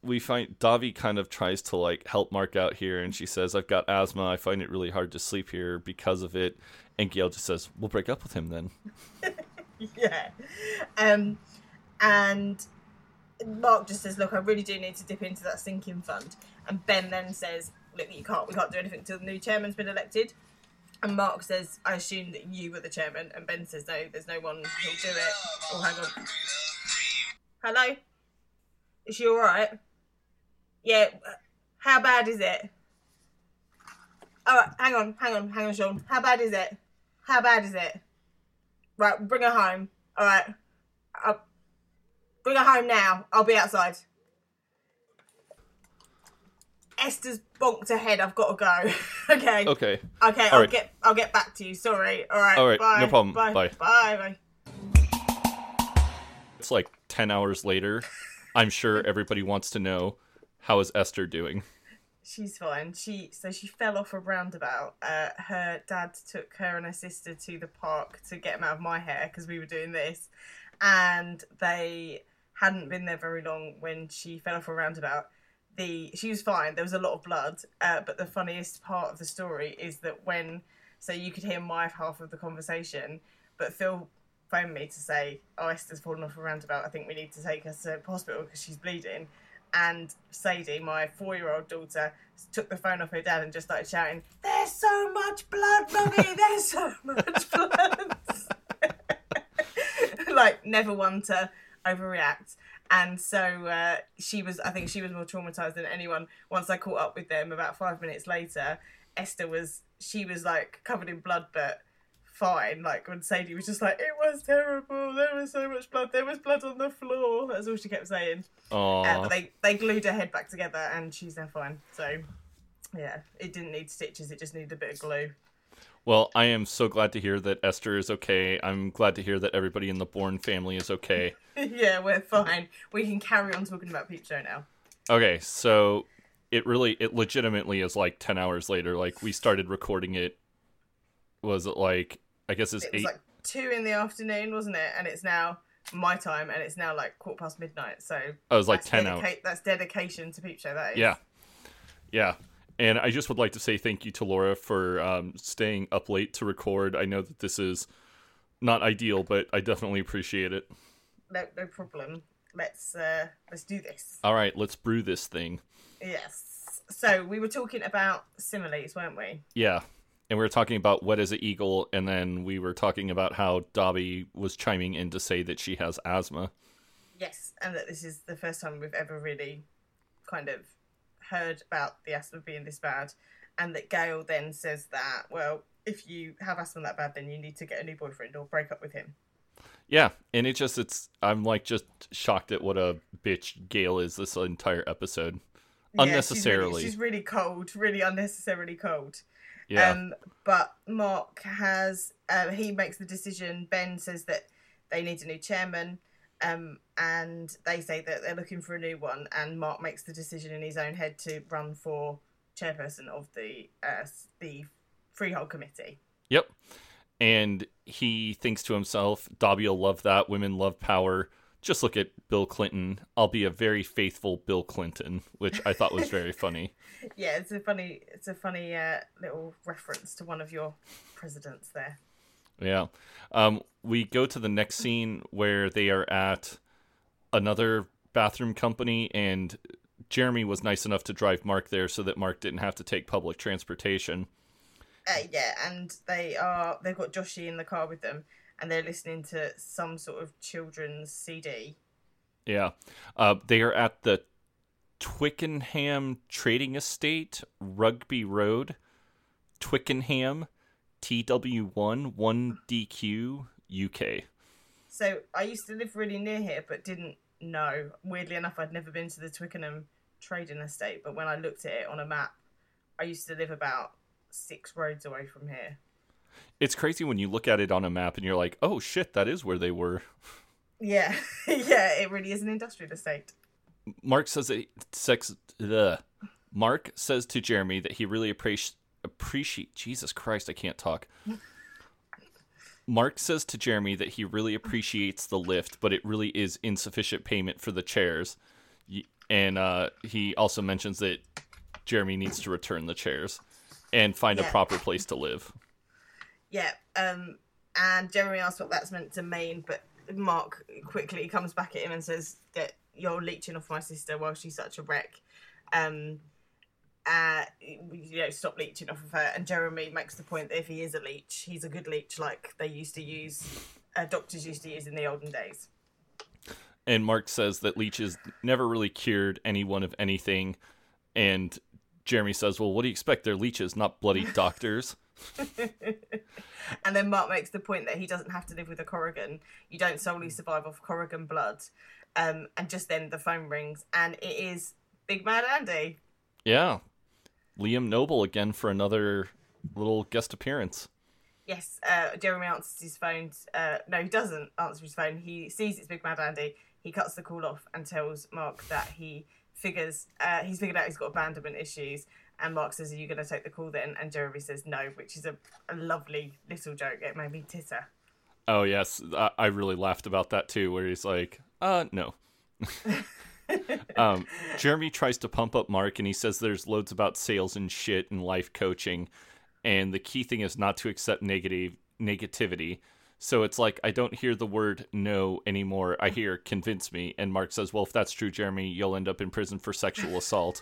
we find Dobby kind of tries to like help Mark out here and she says I've got asthma I find it really hard to sleep here because of it and Gail just says we'll break up with him then yeah. Um, and Mark just says, "Look, I really do need to dip into that sinking fund." And Ben then says, "Look, you can't. We can't do anything until the new chairman's been elected." And Mark says, "I assume that you were the chairman." And Ben says, "No, there's no one who'll do it." Oh, hang on. Hello. Is she all right? Yeah. How bad is it? All right. Hang on. Hang on. Hang on, Sean. How bad is it? How bad is it? Right, bring her home. All right. Bring her home now. I'll be outside. Esther's bonked ahead. I've got to go. okay. okay Okay. I'll right. get. I'll get back to you. Sorry. All right. All right, Bye. no problem. Bye. Bye. Bye. Bye. it's like 10 hours later I'm sure everybody wants to know how is Esther doing She's fine. She so she fell off a roundabout. Uh, her dad took her and her sister to the park to get them out of my hair because we were doing this, and they hadn't been there very long when she fell off a roundabout. the she was fine. There was a lot of blood, uh, but the funniest part of the story is that when so you could hear my half of the conversation, but Phil phoned me to say, "Oh, Esther's fallen off a roundabout. I think we need to take her to hospital because she's bleeding." And Sadie, my four-year-old daughter, took the phone off her dad and just started shouting, "There's so much blood, mummy! There's so much blood!" like never one to overreact. And so uh, she was, I think she was more traumatized than anyone. Once I caught up with them about five minutes later, Esther was, she was like covered in blood, but fine. Like when Sadie was just like, it was terrible. There was so much blood. There was blood on the floor. That's all she kept saying. Uh, but they, they glued her head back together and she's now fine. So yeah, it didn't need stitches. It just needed a bit of glue. Well, I am so glad to hear that Esther is okay. I'm glad to hear that everybody in the Bourne family is okay. yeah, we're fine. We can carry on talking about Peep Show now. Okay, so it really, it legitimately is like 10 hours later. Like, we started recording it, was it like, I guess it's It was eight. like two in the afternoon, wasn't it? And it's now my time, and it's now like quarter past midnight. So Oh, it was like that's 10 hours. That's dedication to Peep Show. That is. Yeah. Yeah. And I just would like to say thank you to Laura for um, staying up late to record. I know that this is not ideal, but I definitely appreciate it. No, no problem. Let's uh, let's do this. All right, let's brew this thing. Yes. So we were talking about similes, weren't we? Yeah. And we were talking about what is an eagle, and then we were talking about how Dobby was chiming in to say that she has asthma. Yes, and that this is the first time we've ever really kind of heard about the asthma being this bad, and that Gail then says that well, if you have asthma that bad, then you need to get a new boyfriend or break up with him. Yeah, and it just it's I'm like just shocked at what a bitch Gail is this entire episode. Yeah, she's really- Unnecessarily. she's really, cold, really unnecessarily cold. Yeah. Um, but Mark has uh, he makes the decision. Ben says that they need a new chairman, um, and they say that they're looking for a new one. And Mark makes the decision in his own head to run for chairperson of the uh, the freehold committee. Yep. And he thinks to himself, Dobby will love that. Women love power. Just look at Bill Clinton. I'll be a very faithful Bill Clinton, which I thought was very funny. Yeah, it's a funny it's a funny uh, little reference to one of your presidents there. Yeah. Um, we go to the next scene where they are at another bathroom company, and Jeremy was nice enough to drive Mark there so that Mark didn't have to take public transportation. Uh, yeah, and they are they've got Joshy in the car with them, and they're listening to some sort of children's CD. Yeah. Uh, they are at the Twickenham Trading Estate, Rugby Road, Twickenham, TW1, 1DQ, UK. So I used to live really near here, but didn't know. Weirdly enough, I'd never been to the Twickenham Trading Estate, but when I looked at it on a map, I used to live about six roads away from here. It's crazy when you look at it on a map and you're like, oh shit, that is where they were. Yeah, yeah, it really is an industrial estate. Mark says that sex. The Mark says to Jeremy that he really appreciates appreciate. Jesus Christ, I can't talk. Mark says to Jeremy that he really appreciates the lift, but it really is insufficient payment for the chairs. And uh, he also mentions that Jeremy needs to return the chairs and find a proper place to live. Yeah, um, and Jeremy asks what that's meant to mean, but Mark quickly comes back at him and says that you're leeching off my sister while she's such a wreck. Um, uh, you know, stop leeching off of her. And Jeremy makes the point that if he is a leech, he's a good leech, like they used to use, uh, doctors used to use in the olden days. And Mark says that leeches never really cured anyone of anything. And Jeremy says, Well, what do you expect? They're leeches, not bloody doctors. And then Mark makes the point that he doesn't have to live with a Corrigan. You don't solely survive off Corrigan blood. Um, and just then the phone rings, and it is Big Mad Andy. Yeah. Liam Noble again for another little guest appearance. Yes, uh, Jeremy answers his phone. Uh, no, he doesn't answer his phone. He sees it's Big Mad Andy. He cuts the call off and tells Mark that he figures uh, he's figured out he's got abandonment issues. And Mark says, "Are you going to take the call then?" And Jeremy says, "No," which is a, a lovely little joke. It made me titter. Oh, yes. I, I really laughed about that too, where he's like, Uh, no. um, Jeremy tries to pump up Mark, and he says there's loads about sales and shit and life coaching, and the key thing is not to accept negative negativity. So it's like I don't hear the word no anymore. I hear convince me, and Mark says, "Well, if that's true, Jeremy, you'll end up in prison for sexual assault."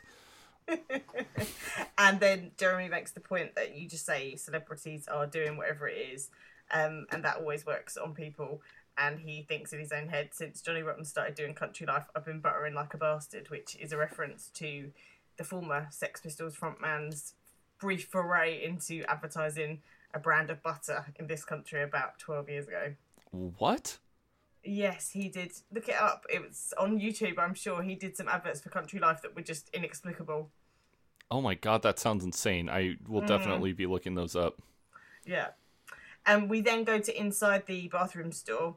and then Jeremy makes the point that you just say celebrities are doing whatever it is, um, and that always works on people. And he thinks in his own head, since Johnny Rotten started doing Country Life, I've been buttering like a bastard, which is a reference to the former Sex Pistols frontman's brief foray into advertising a brand of butter in this country about 12 years ago. What? Yes, he did. Look it up. It was on YouTube, I'm sure. He did some adverts for Country Life that were just inexplicable. Oh my god, that sounds insane. I will mm. definitely be looking those up. Yeah. And we then go to inside the bathroom store,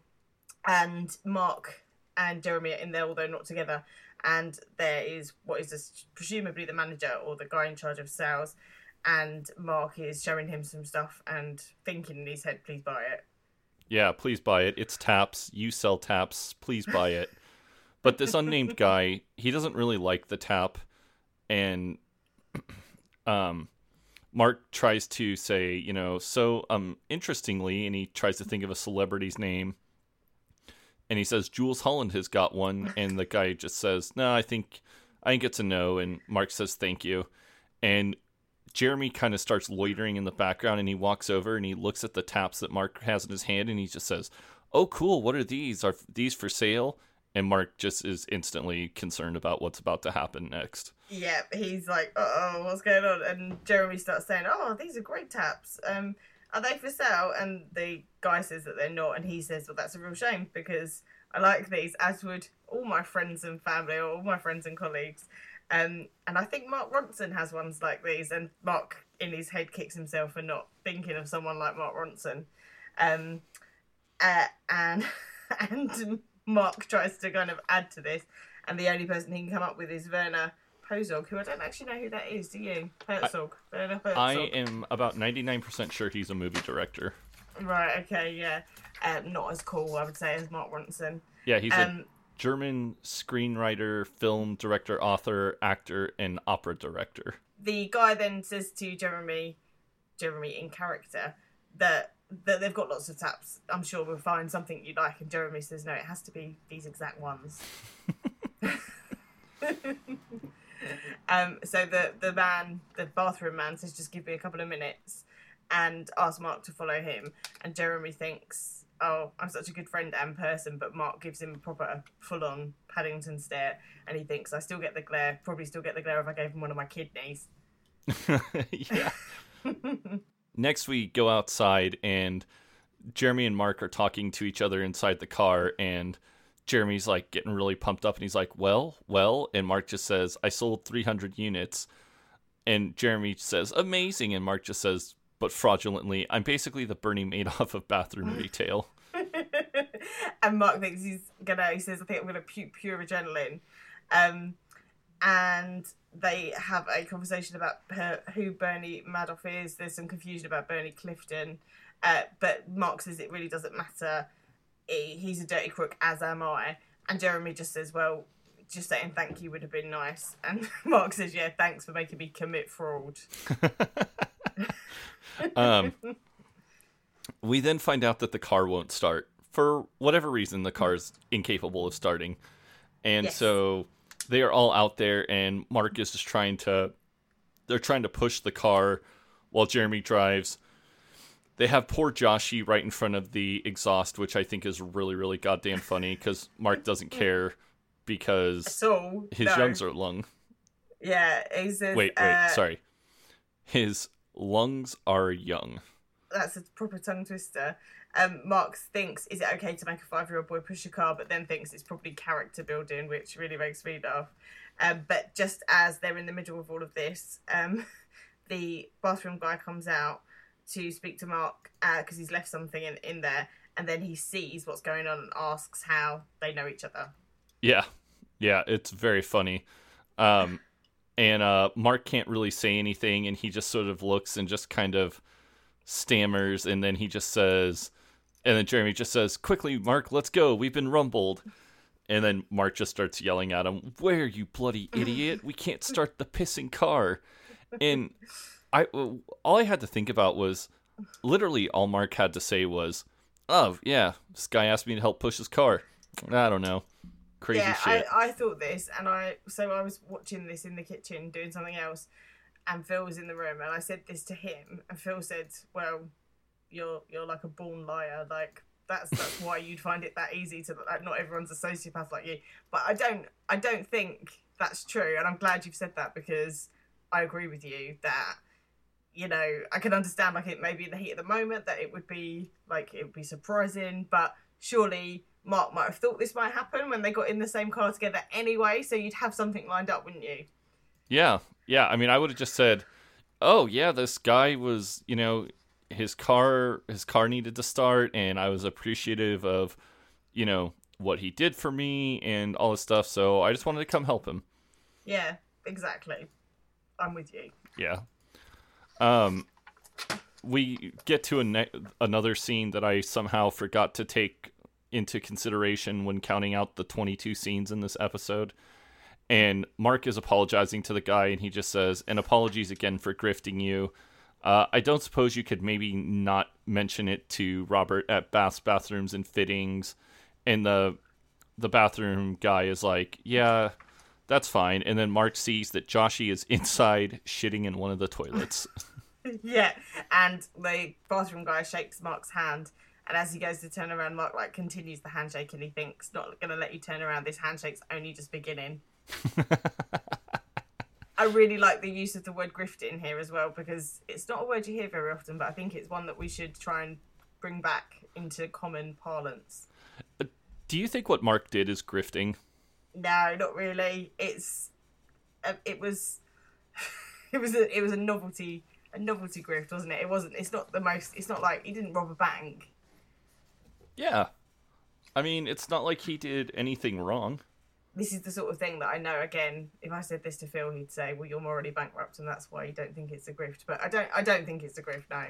and Mark and Jeremy are in there, although not together. And there is what is this, presumably the manager or the guy in charge of sales. And Mark is showing him some stuff and thinking in his head, please buy it. Yeah, please buy it. It's taps. You sell taps. Please buy it. but this unnamed guy, he doesn't really like the tap, and um, Mark tries to say, you know, so um, interestingly, and he tries to think of a celebrity's name, and he says Jools Holland has got one, and the guy just says, no, I think I think it's a no, and Mark says thank you, and Jeremy kind of starts loitering in the background, and he walks over and he looks at the taps that Mark has in his hand, and he just says, "Oh, cool! What are these? Are these for sale?" And Mark just is instantly concerned about what's about to happen next. Yeah, he's like, oh, what's going on? And Jeremy starts saying, oh, these are great taps. Um, are they for sale? And the guy says that they're not, and he says, well, that's a real shame because I like these, as would all my friends and family or all my friends and colleagues. Um, and I think Mark Ronson has ones like these, and Mark in his head kicks himself for not thinking of someone like Mark Ronson. Um, uh, and and Mark tries to kind of add to this, and the only person he can come up with is Werner Herzog, who I don't actually know who that is. Do you? Herzog. Werner Herzog. I am about ninety nine percent sure he's a movie director. Right. Okay. Yeah. Um, not as cool, I would say, as Mark Ronson. Yeah, he's a Um, German screenwriter, film director, author, actor, and opera director. the guy then says to Jeremy, Jeremy in character, that that they've got lots of taps. I'm sure we'll find something you like. And Jeremy says, no, it has to be these exact ones. um, so the the man, the bathroom man, says, just give me a couple of minutes, and asks Mark to follow him. And Jeremy thinks, oh, I'm such a good friend and person, but Mark gives him a proper full on Paddington stare, and he thinks, I still get the glare. Probably still get the glare if I gave him one of my kidneys. yeah. Next, we go outside, and Jeremy and Mark are talking to each other inside the car, and Jeremy's like getting really pumped up, and he's like, "Well, well," and Mark just says, "I sold 300 units," and Jeremy says, "Amazing," and Mark just says, "But fraudulently, I'm basically the Bernie Madoff of bathroom retail." and Mark thinks he's gonna. He says, "I think I'm gonna puke pure adrenaline," um, and they have a conversation about her, who Bernie Madoff is. There's some confusion about Bernie Clifton, uh, but Mark says it really doesn't matter. He- He's a dirty crook, as am I. And Jeremy just says, "Well." Just saying thank you would have been nice. And Mark says, Yeah, thanks for making me commit fraud. Um, we then find out that the car won't start for whatever reason. The car is incapable of starting, and Yes. so they are all out there, and Mark is just trying to. They're trying to push the car while Jeremy drives. They have poor Joshy right in front of the exhaust, which I think is really, really goddamn funny because Mark doesn't care because So his no. lungs are lung. Yeah, he says. Wait, wait, uh, sorry. His lungs are young. that's a proper tongue twister. Um, Mark thinks, is it okay to make a five year old boy push a car, but then thinks it's probably character building, which really makes me laugh. Um, but just as they're in the middle of all of this, um, the bathroom guy comes out to speak to Mark because he's left something in, in there, and then he sees what's going on and asks how they know each other. Yeah, yeah, it's very funny. Um, and uh, Mark can't really say anything, and he just sort of looks and just kind of stammers, and then he just says, and then Jeremy just says, "Quickly, Mark, let's go. We've been rumbled." And then Mark just starts yelling at him, "Where you bloody idiot? We can't start the pissing car." And I all I had to think about was literally all Mark had to say was, "Oh yeah, this guy asked me to help push his car." I don't know, crazy yeah, shit. I, I thought this, and I so I was watching this in the kitchen doing something else, and Phil was in the room, and I said this to him, and Phil said, "Well, you're you're like a born liar, like." That's that's why you'd find it that easy to like not everyone's a sociopath like you. But I don't I don't think that's true, and I'm glad you've said that because I agree with you that you know I can understand like it maybe in the heat of the moment that it would be like it would be surprising, but surely Mark might have thought this might happen when they got in the same car together anyway, so you'd have something lined up, wouldn't you? Yeah, yeah. I mean, I would have just said, "Oh, yeah, this guy was, you know, his car, his car needed to start, and I was appreciative of, you know, what he did for me and all this stuff. So I just wanted to come help him." Yeah, exactly. I'm with you. Yeah. Um, we get to ne- another scene that I somehow forgot to take into consideration when counting out the 22 scenes in this episode. And Mark is apologizing to the guy, and he just says, "And apologies again for grifting you. Uh, I don't suppose you could maybe not mention it to Robert at Bath's bathrooms and fittings." And the the bathroom guy is like, "Yeah, that's fine." And then Mark sees that Joshy is inside shitting in one of the toilets. yeah, and the bathroom guy shakes Mark's hand, and as he goes to turn around, Mark like continues the handshake, and he thinks, "Not going to let you turn around. This handshake's only just beginning." I really like the use of the word grifting here as well because it's not a word you hear very often, but I think it's one that we should try and bring back into common parlance. Uh, do you think what Mark did is grifting? No, not really. It's uh, it was it was a it was a novelty a novelty grift, wasn't it? It wasn't. It's not the most. It's not like he didn't rob a bank. Yeah. I mean, it's not like he did anything wrong. This is the sort of thing that I know. Again, if I said this to Phil, he'd say, "Well, you're already bankrupt, and that's why you don't think it's a grift." But I don't. I don't think it's a grift. No.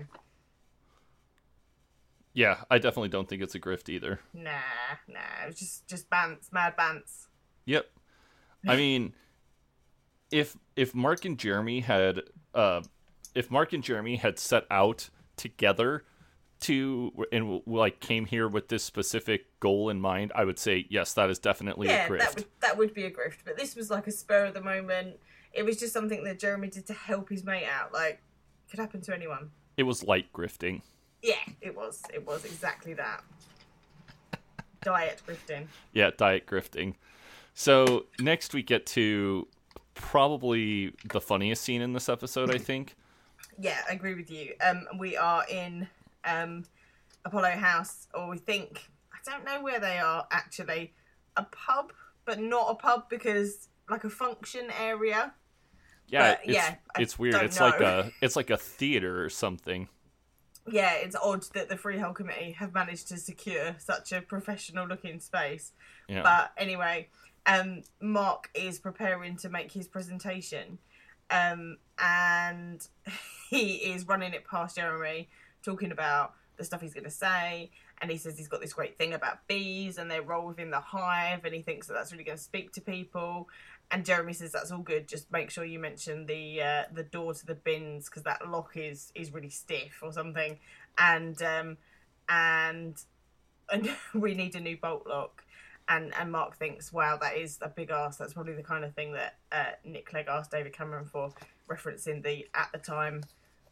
Yeah, I definitely don't think it's a grift either. Nah, nah. It was just just bants, mad bants. Yep. I mean, if if Mark and Jeremy had uh if Mark and Jeremy had set out together to and like came here with this specific goal in mind, I would say yes, that is definitely yeah, a grift. that would that would be a grift. But this was like a spur of the moment. It was just something that Jeremy did to help his mate out. Like, could happen to anyone. It was light grifting. Yeah, it was. It was exactly that. Diet grifting. Yeah, diet grifting. So next we get to probably the funniest scene in this episode, I think. Yeah, I agree with you. Um, we are in um, Apollo House, or we think I don't know where they are actually. A pub, but not a pub because like a function area. Yeah, But, it's, yeah, I it's weird. It's like a it's like a theater or something. Yeah, it's odd that the Freehold Committee have managed to secure such a professional looking space. Yeah. But anyway, um, Mark is preparing to make his presentation, um, and he is running it past Jeremy, talking about the stuff he's going to say. And he says he's got this great thing about bees and their role within the hive, and he thinks that that's really going to speak to people. And Jeremy says that's all good. Just make sure you mention the uh, the door to the bins because that lock is is really stiff or something. And um, and and we need a new bolt lock. And and Mark thinks, wow, that is a big ask. That's probably the kind of thing that uh, Nick Clegg asked David Cameron for, referencing the at the time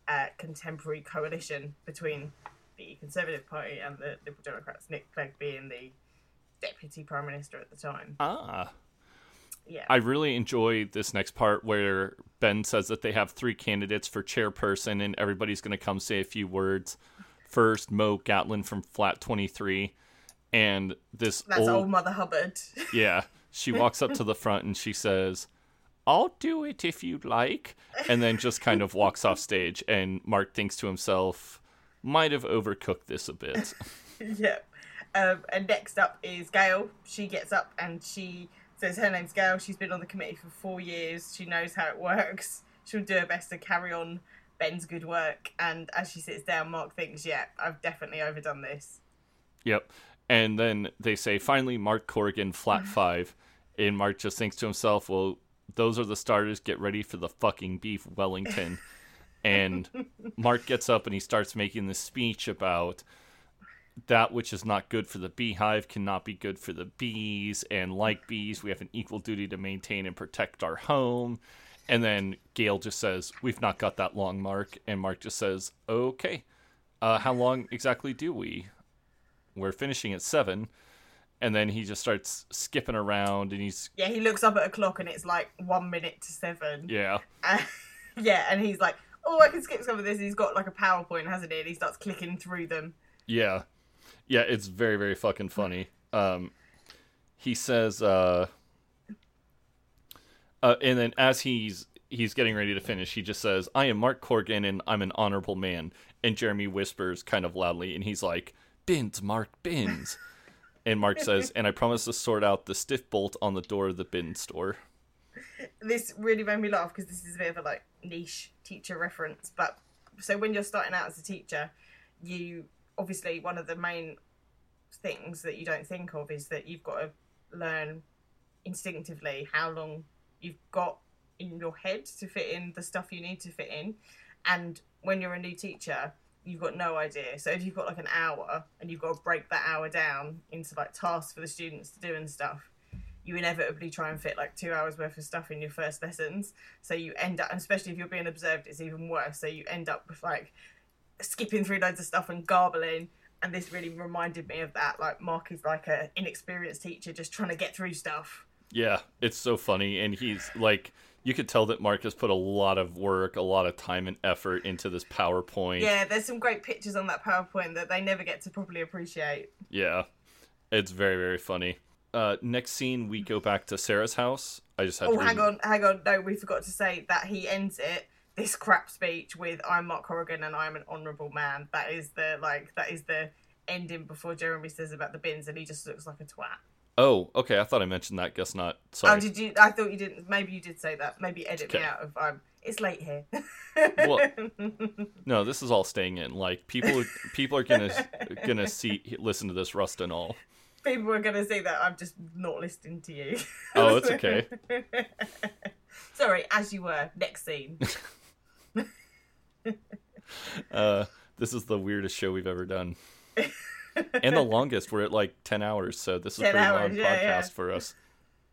uh, contemporary coalition between the Conservative Party and the Liberal Democrats. Nick Clegg being the deputy prime minister at the time. Ah. Yeah, I really enjoy this next part where Ben says that they have three candidates for chairperson and everybody's going to come say a few words. First, Mo Gatlin from Flat 23. And this that's old, old Mother Hubbard. Yeah. She walks up to the front and she says, I'll do it if you'd like. And then just kind of walks off stage. And Mark thinks to himself, might have overcooked this a bit. yep. Um, and next up is Gail. She gets up and she says her name's Gail. She's been on the committee for four years. She knows how it works. She'll do her best to carry on Ben's good work. And as she sits down, Mark thinks, yeah, I've definitely overdone this. Yep. And then they say, finally, Mark Corrigan, flat five. And Mark just thinks to himself, well, those are the starters. Get ready for the fucking beef Wellington. and Mark gets up and he starts making this speech about that which is not good for the beehive cannot be good for the bees. And like bees, we have an equal duty to maintain and protect our home. And then Gail just says, We've not got that long, Mark. And Mark just says, Okay. Uh, how long exactly do we? We're finishing at seven. And then he just starts skipping around and he's, Yeah, he looks up at a clock and it's like one minute to seven. yeah. Uh, yeah, and he's like, "Oh, I can skip some of this." He's got like a PowerPoint, hasn't he? And he starts clicking through them. Yeah. Yeah, it's very, very fucking funny. Um, he says, uh, uh, and then as he's he's getting ready to finish, he just says, "I am Mark Corrigan, and I'm an honorable man." And Jeremy whispers kind of loudly, and he's like, "Bins, Mark, bins." and Mark says, "And I promise to sort out the stiff bolt on the door of the bin store." This really made me laugh because this is a bit of a like niche teacher reference. But so when you're starting out as a teacher, you obviously one of the main things that you don't think of is that you've got to learn instinctively how long you've got in your head to fit in the stuff you need to fit in. And when you're a new teacher, you've got no idea. So if you've got like an hour and you've got to break that hour down into like tasks for the students to do and stuff, you inevitably try and fit like two hours worth of stuff in your first lessons. So you end up, especially if you're being observed, it's even worse. So you end up with like skipping through loads of stuff and garbling. And this really reminded me of that. Like Mark is like a inexperienced teacher just trying to get through stuff. Yeah, it's so funny, and he's like, you could tell that Mark has put a lot of work, a lot of time and effort into this PowerPoint. Yeah, there's some great pictures on that PowerPoint that they never get to properly appreciate. Yeah, it's very very funny. Uh, next scene, we go back to Sarah's house. I just had Oh, hang on, hang on. No, we forgot to say that he ends it this crap speech with "I'm Mark Corrigan and I'm an honourable man." That is the like that is the ending before Jeremy says about the bins, and he just looks like a twat. Oh, okay. I thought I mentioned that. Guess not. Sorry. Oh, did you? I thought you didn't. Maybe you did say that. Maybe edit me out of. Um, it's late here. Well, no, this is all staying in. Like people, people are gonna gonna see, listen to this rust and all. People are gonna say that I'm just not listening to you. Oh, it's okay. Sorry, as you were. Next scene. Uh, this is the weirdest show we've ever done, and the longest. We're at like ten hours, so this is a pretty hours, long yeah, podcast yeah. for us.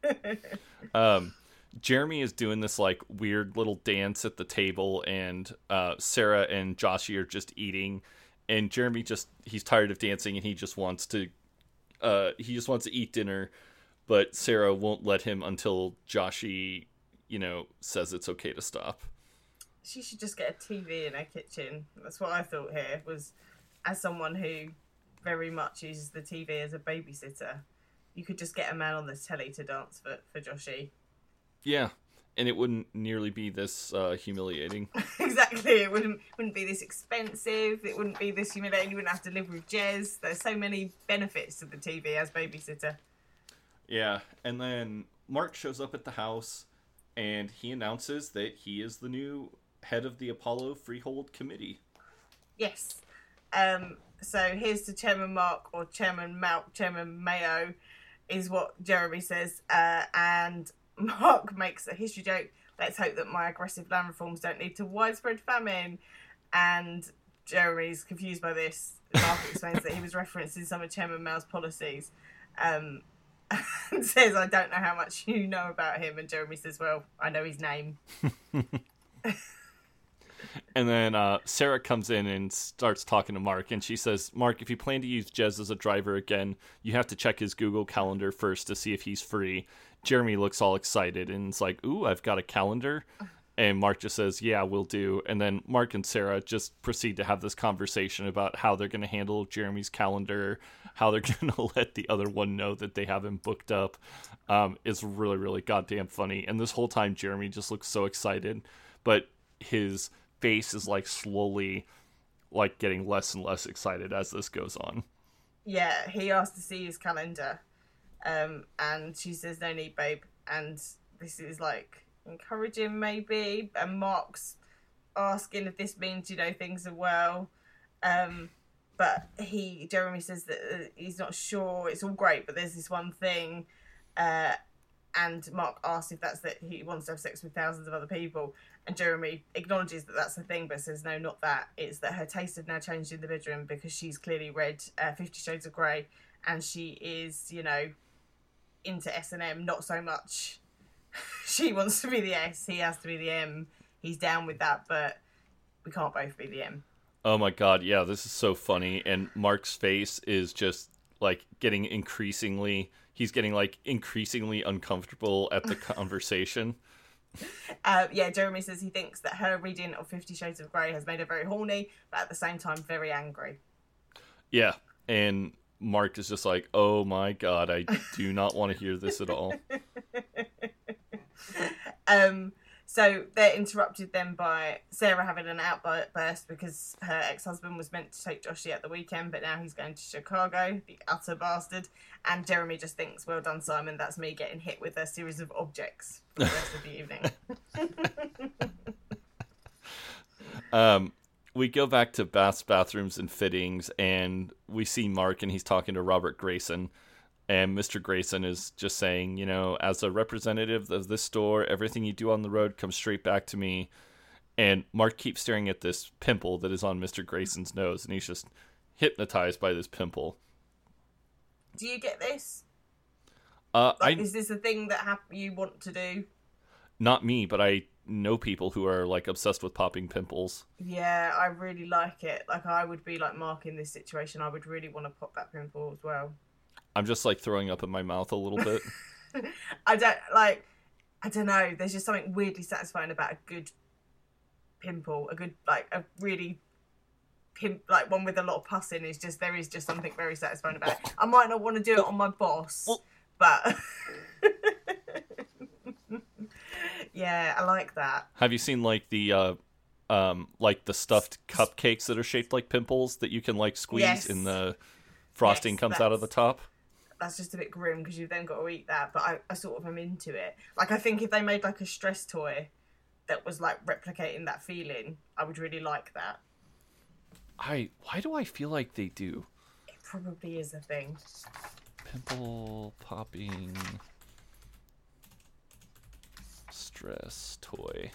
um, Jeremy is doing this like weird little dance at the table, and uh, Sarah and Joshy are just eating, and Jeremy just he's tired of dancing and he just wants to, uh, he just wants to eat dinner, but Sarah won't let him until Joshy, you know, says it's okay to stop. she should just get a TV in her kitchen. That's what I thought here was as someone who very much uses the TV as a babysitter, you could just get a man on the telly to dance for, for Joshy. Yeah, and it wouldn't nearly be this uh, humiliating. exactly. It wouldn't wouldn't be this expensive. It wouldn't be this humiliating. You wouldn't have to live with Jez. There's so many benefits to the TV as babysitter. Yeah, and then Mark shows up at the house and he announces that he is the new head of the Apollo Freehold Committee. Yes. Um, so here's to Chairman Mark or Chairman Malk, Chairman Mayo, is what Jeremy says. Uh, and Mark makes a history joke. Let's hope that my aggressive land reforms don't lead to widespread famine. And Jeremy's confused by this. Mark explains that he was referencing some of Chairman Mao's policies. Um, and says, I don't know how much you know about him. And Jeremy says, Well, I know his name. And then uh, Sarah comes in and starts talking to Mark, and she says, Mark, if you plan to use Jez as a driver again, you have to check his Google Calendar first to see if he's free. Jeremy looks all excited and it's like, Ooh, I've got a calendar. And Mark just says, Yeah, we'll do. And then Mark and Sarah just proceed to have this conversation about how they're going to handle Jeremy's calendar, how they're going to let the other one know that they have him booked up. Um, it's really, really goddamn funny. And this whole time, Jeremy just looks so excited, but his face is like slowly like getting less and less excited as this goes on. yeah, he asked to see his calendar, um, and she says, "No need, babe." And this is like encouraging, maybe. And Mark's asking if this means you know things are well. Um, but he Jeremy says that uh, he's not sure. It's all great, but there's this one thing. Uh, and Mark asks if that's that he wants to have sex with thousands of other people, and Jeremy acknowledges that that's the thing, but says no, not that. It's that her taste have now changed in the bedroom because she's clearly read uh, Fifty Shades of Grey, and she is, you know, into S and M. Not so much. she wants to be the S. He has to be the M. He's down with that, but we can't both be the M. Oh my god, yeah, this is so funny. And Mark's face is just like getting increasingly he's getting like increasingly uncomfortable at the conversation. Uh, yeah, Jeremy says he thinks that her reading of Fifty Shades of Grey has made her very horny, but at the same time very angry. Yeah. And Mark is just like, "Oh my god, I do not want to hear this at all." Um, so they're interrupted then by Sarah having an outburst because her ex-husband was meant to take Joshy at the weekend, but now he's going to Chicago, the utter bastard. And Jeremy just thinks, "Well done, Simon. That's me getting hit with a series of objects for the rest of the evening." Um, we go back to baths, bathrooms, and fittings, and we see Mark, and he's talking to Robert Grayson. And Mr. Grayson is just saying, you know, as a representative of this store, everything you do on the road comes straight back to me. And Mark keeps staring at this pimple that is on Mr. Grayson's nose, and he's just hypnotized by this pimple. Do you get this? Uh, Like, I is this a thing that hap- you want to do? not me, but I know people who are like obsessed with popping pimples. Yeah, I really like it. Like, I would be like Mark in this situation. I would really want to pop that pimple as well. I'm just like throwing up in my mouth a little bit. I don't like. I don't know. There's just something weirdly satisfying about a good pimple. A good like a really pimp like one with a lot of pus in. Is just there is just something very satisfying about it. I might not want to do it on my boss, but yeah, I like that. Have you seen like the uh um like the stuffed cupcakes that are shaped like pimples that you can like squeeze Yes. and the frosting Yes, comes out of the top? That's just a bit grim because you've then got to eat that. But I, I sort of am into it. Like I think if they made like a stress toy that was like replicating that feeling, I would really like that. I why do I feel like they do? It probably is a thing. Pimple popping stress toy.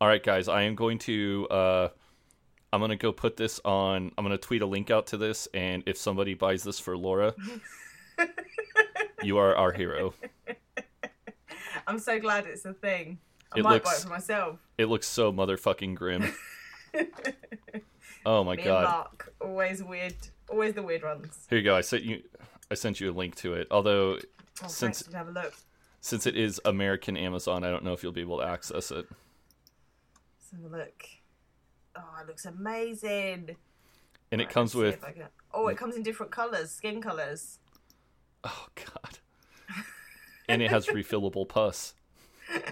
All right, guys, I am going to uh I'm going to go put this on I'm going to tweet a link out to this and if somebody buys this for Laura, you are our hero. I'm so glad it's a thing. I It might buy it for myself. It looks so motherfucking grim. oh my Me god. Mark, always weird, always the weird ones. Here you go. I sent you I sent you a link to it. Although Oh, since have a look. since it is American Amazon, I don't know if you'll be able to access it. Let's have a look. Oh, it looks amazing. And it Right, comes with can- Oh, it comes in different colours, skin colours. Oh god. and it has refillable pus.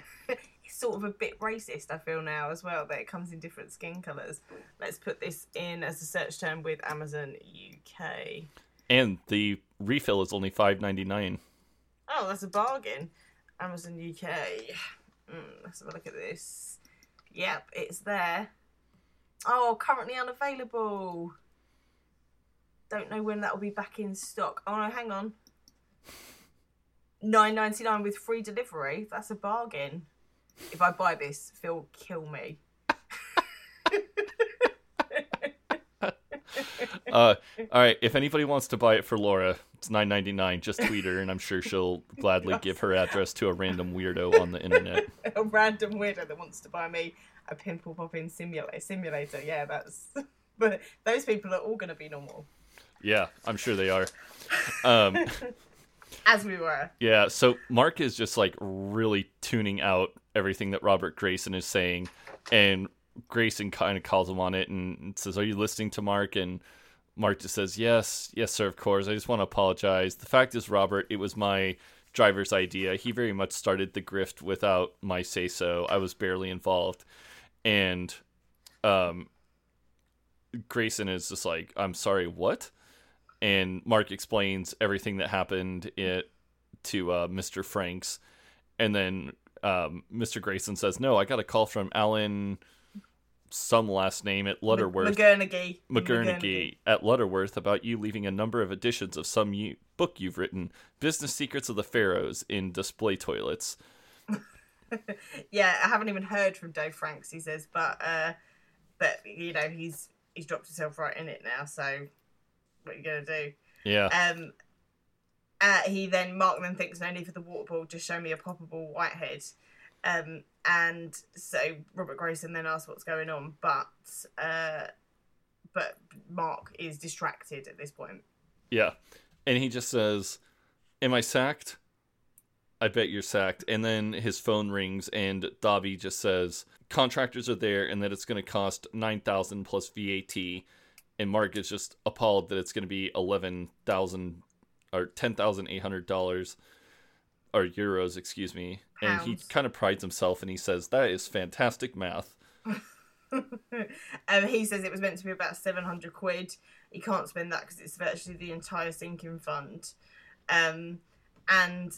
It's sort of a bit racist, I feel now as well, that it comes in different skin colours. Let's put this in as a search term with Amazon UK. And the refill is only five ninety nine. Oh, that's a bargain. Amazon UK. Mm, let's have a look at this. Yep, it's there. Oh, currently unavailable. Don't know when that will be back in stock. Oh no, hang on. Nine ninety nine with free delivery. That's a bargain. If I buy this, Phil kill me. Uh all right, if anybody wants to buy it for Laura, it's nine ninety nine. Just tweet her and I'm sure she'll gladly give her address to a random weirdo on the internet. a random weirdo that wants to buy me a pimple popping simulator. Simulator, yeah, that's. But those people are all going to be normal, Yeah, I'm sure they are. Um as we were. Yeah, so Mark is just like really tuning out everything that Robert Grayson is saying, and Grayson kind of calls him on it and says, "Are you listening to Mark?" And Mark just says, "Yes, yes, sir. Of course. I just want to apologize. The fact is, Robert, it was my driver's idea. He very much started the grift without my say so. I was barely involved." And um, Grayson is just like, "I'm sorry, what?" and Mark explains everything that happened it to uh, Mr. Franks, and then um, Mr. Grayson says, "No, I got a call from Alan some last name at Lutterworth. McGurnaghy. McGurnaghy at Lutterworth about you leaving a number of editions of some you, book you've written, Business Secrets of the Pharaohs, in display toilets. Yeah, I haven't even heard from Dave Franks. He says, but uh, but you know he's he's dropped himself right in it now. So what are you gonna do? Yeah. Um, uh, he then Mark then thinks no need for the water ball, just show me a poppable whitehead. Um, and so Robert Grayson then asks what's going on, but uh, but Mark is distracted at this point. Yeah. And he just says, Am I sacked? I bet you're sacked. And then his phone rings and Dobby just says, Contractors are there and that it's going to cost 9000 plus VAT. And Mark is just appalled that it's going to be 11000 or $10,800 or euros, excuse me. And he kind of prides himself and he says, That is fantastic math. um, he says it was meant to be about 700 quid. He can't spend that because it's virtually the entire sinking fund. Um, and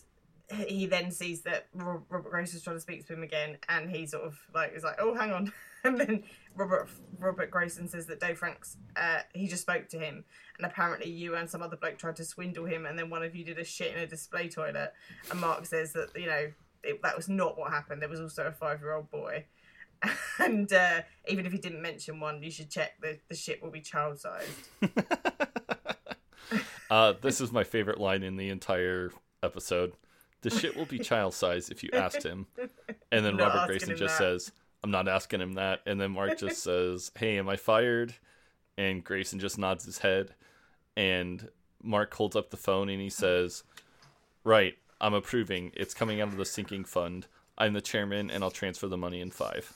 he then sees that Robert Grace is trying to speak to him again, and he sort of like is like, "Oh, hang on." And then Robert Robert Grayson says that Dave Franks, uh, he just spoke to him, and apparently you and some other bloke tried to swindle him, and then one of you did a shit in a display toilet. And Mark says that you know it, that was not what happened. There was also a five year old boy, and uh, even if he didn't mention one, you should check the the shit will be child sized. Uh, this is my favorite line in the entire episode. The shit will be child size if you asked him. And then Not Robert Grayson just that. says, I'm not asking him that. And then Mark just says, Hey, am I fired? And Grayson just nods his head. And Mark holds up the phone and he says, Right, I'm approving. It's coming out of the sinking fund. I'm the chairman and I'll transfer the money in five.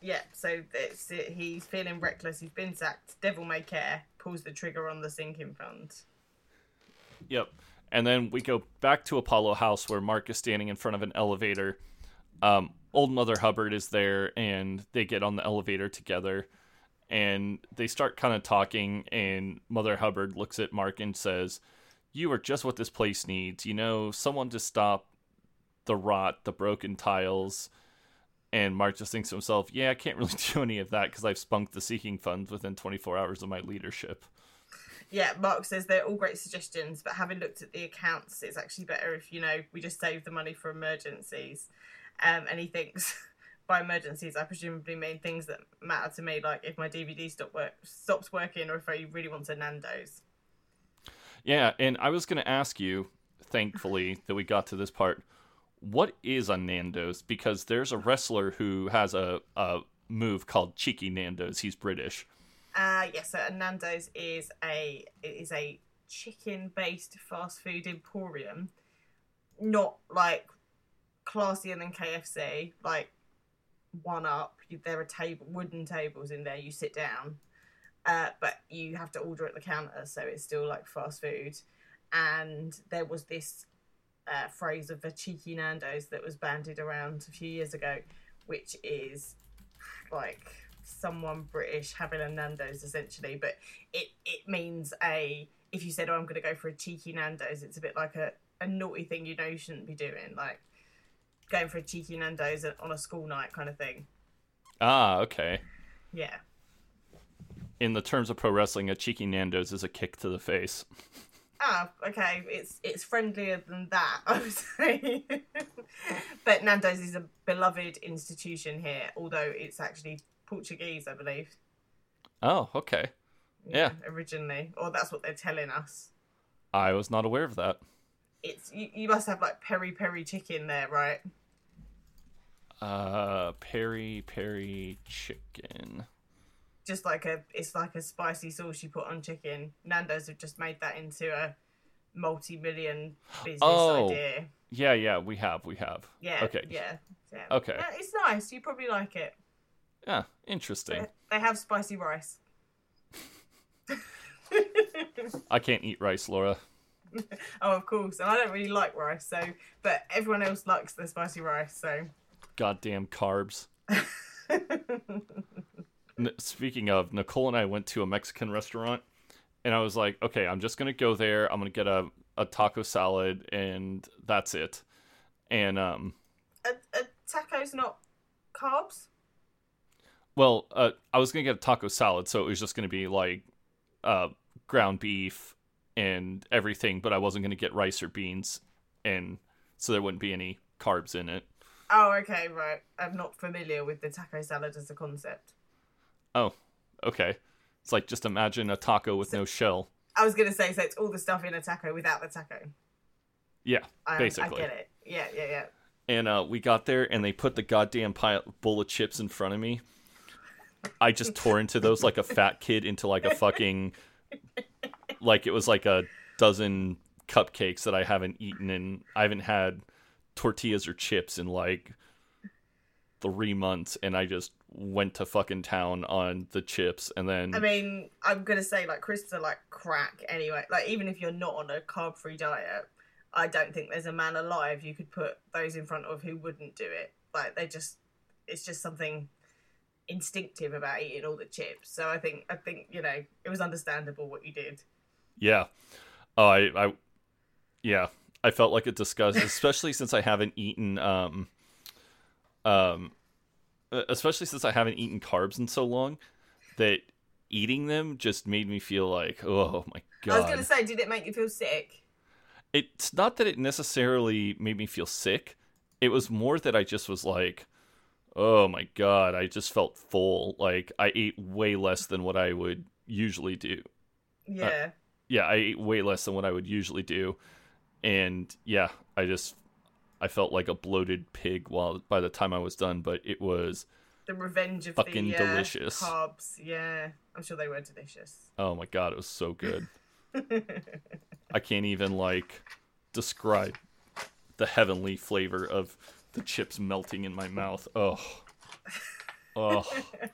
Yeah, so it's, he's feeling reckless. He's been sacked. Devil may care. Pulls the trigger on the sinking fund. Yep. And then we go back to Apollo House where Mark is standing in front of an elevator. Um, old Mother Hubbard is there and they get on the elevator together and they start kind of talking and Mother Hubbard looks at Mark and says, "You are just what this place needs. You know, someone to stop the rot, the broken tiles." And Mark just thinks to himself, "Yeah, I can't really do any of that because I've spunked the sinking funds within 24 hours of my leadership." Yeah, Mark says they're all great suggestions, but having looked at the accounts, it's actually better if, you know, we just save the money for emergencies. Um, and he thinks by emergencies, I presumably mean things that matter to me, like if my DVD stop work, stops working or if I really want a Nando's. Yeah, and I was going to ask you, thankfully, that we got to this part. What is a Nando's? Because there's a wrestler who has a, a move called Cheeky Nando's. He's British. Uh, yes, so a Nando's is a is a chicken based fast food emporium, not like classier than KFC. Like one up, there are table wooden tables in there. You sit down, uh, but you have to order at the counter, so it's still like fast food. And there was this uh, phrase of the cheeky Nando's that was bandied around a few years ago, which is like someone British having a Nando's essentially, but it it means a if you said, "Oh, I'm going to go for a cheeky Nando's," it's a bit like a a naughty thing you know you shouldn't be doing, like going for a cheeky Nando's on a school night kind of thing. Ah, okay. Yeah. In the terms of pro wrestling, a Cheeky Nando's is a kick to the face. Ah, okay. It's it's friendlier than that, I would say. but Nando's is a beloved institution here, although it's actually Portuguese, I believe. Oh, okay. Yeah. Originally, or that's what they're telling us. I was not aware of that. It's you, you must have like peri peri chicken there, right? Uh, peri peri chicken. Just like a it's like a spicy sauce you put on chicken. Nando's have just made that into a multi-million business Oh. idea. Yeah, yeah, we have, we have. Yeah. Okay. Yeah. yeah. Okay. Yeah, it's nice. You probably like it. Yeah, interesting. They have spicy rice. I can't eat rice, Laura. Oh, of course. And I don't really like rice, so but everyone else likes the spicy rice, so Goddamn carbs. Speaking of, Nicole and I went to a Mexican restaurant, and I was like, okay, I'm just gonna go there. I'm gonna get a, a taco salad, and that's it. And um, a, a taco's not carbs. Well, uh, I was gonna get a taco salad, so it was just gonna be like uh, ground beef and everything, but I wasn't gonna get rice or beans, and so there wouldn't be any carbs in it. Oh, okay, right. I'm not familiar with the taco salad as a concept. Oh, okay. It's like just imagine a taco with no shell. I was gonna say, so it's all the stuff in a taco without the taco. Yeah, I, basically. I get it. Yeah, yeah, yeah. and uh, we got there and they put the goddamn pile, bowl of chips in front of me i just tore into those like a fat kid into like a fucking like it was like a dozen cupcakes that i haven't eaten and i haven't had tortillas or chips in like three months and i just went to fucking town on the chips and then I mean, I'm gonna say like crisps are like crack anyway. Like even if you're not on a carb-free diet, I don't think there's a man alive you could put those in front of who wouldn't do it. Like they just, it's just something instinctive about eating all the chips. So I think, I think you know, it was understandable what you did. Yeah. Oh, I, I, yeah, I felt like a disgust, especially since I haven't eaten, um, um, especially since I haven't eaten carbs in so long, that eating them just made me feel like, oh my god. I was gonna say, did it make you feel sick? It's not that it necessarily made me feel sick. It was more that I just was like, oh my god, I just felt full. Like I ate way less than what I would usually do. Yeah. yeah, I ate way less than what I would usually do, and yeah, I just I felt like a bloated pig while by the time I was done, but it was the revenge of Fucking the uh, delicious. carbs. Yeah, I'm sure they were delicious. oh my god, it was so good. I can't even like describe the heavenly flavor of the chips melting in my mouth. Oh, oh,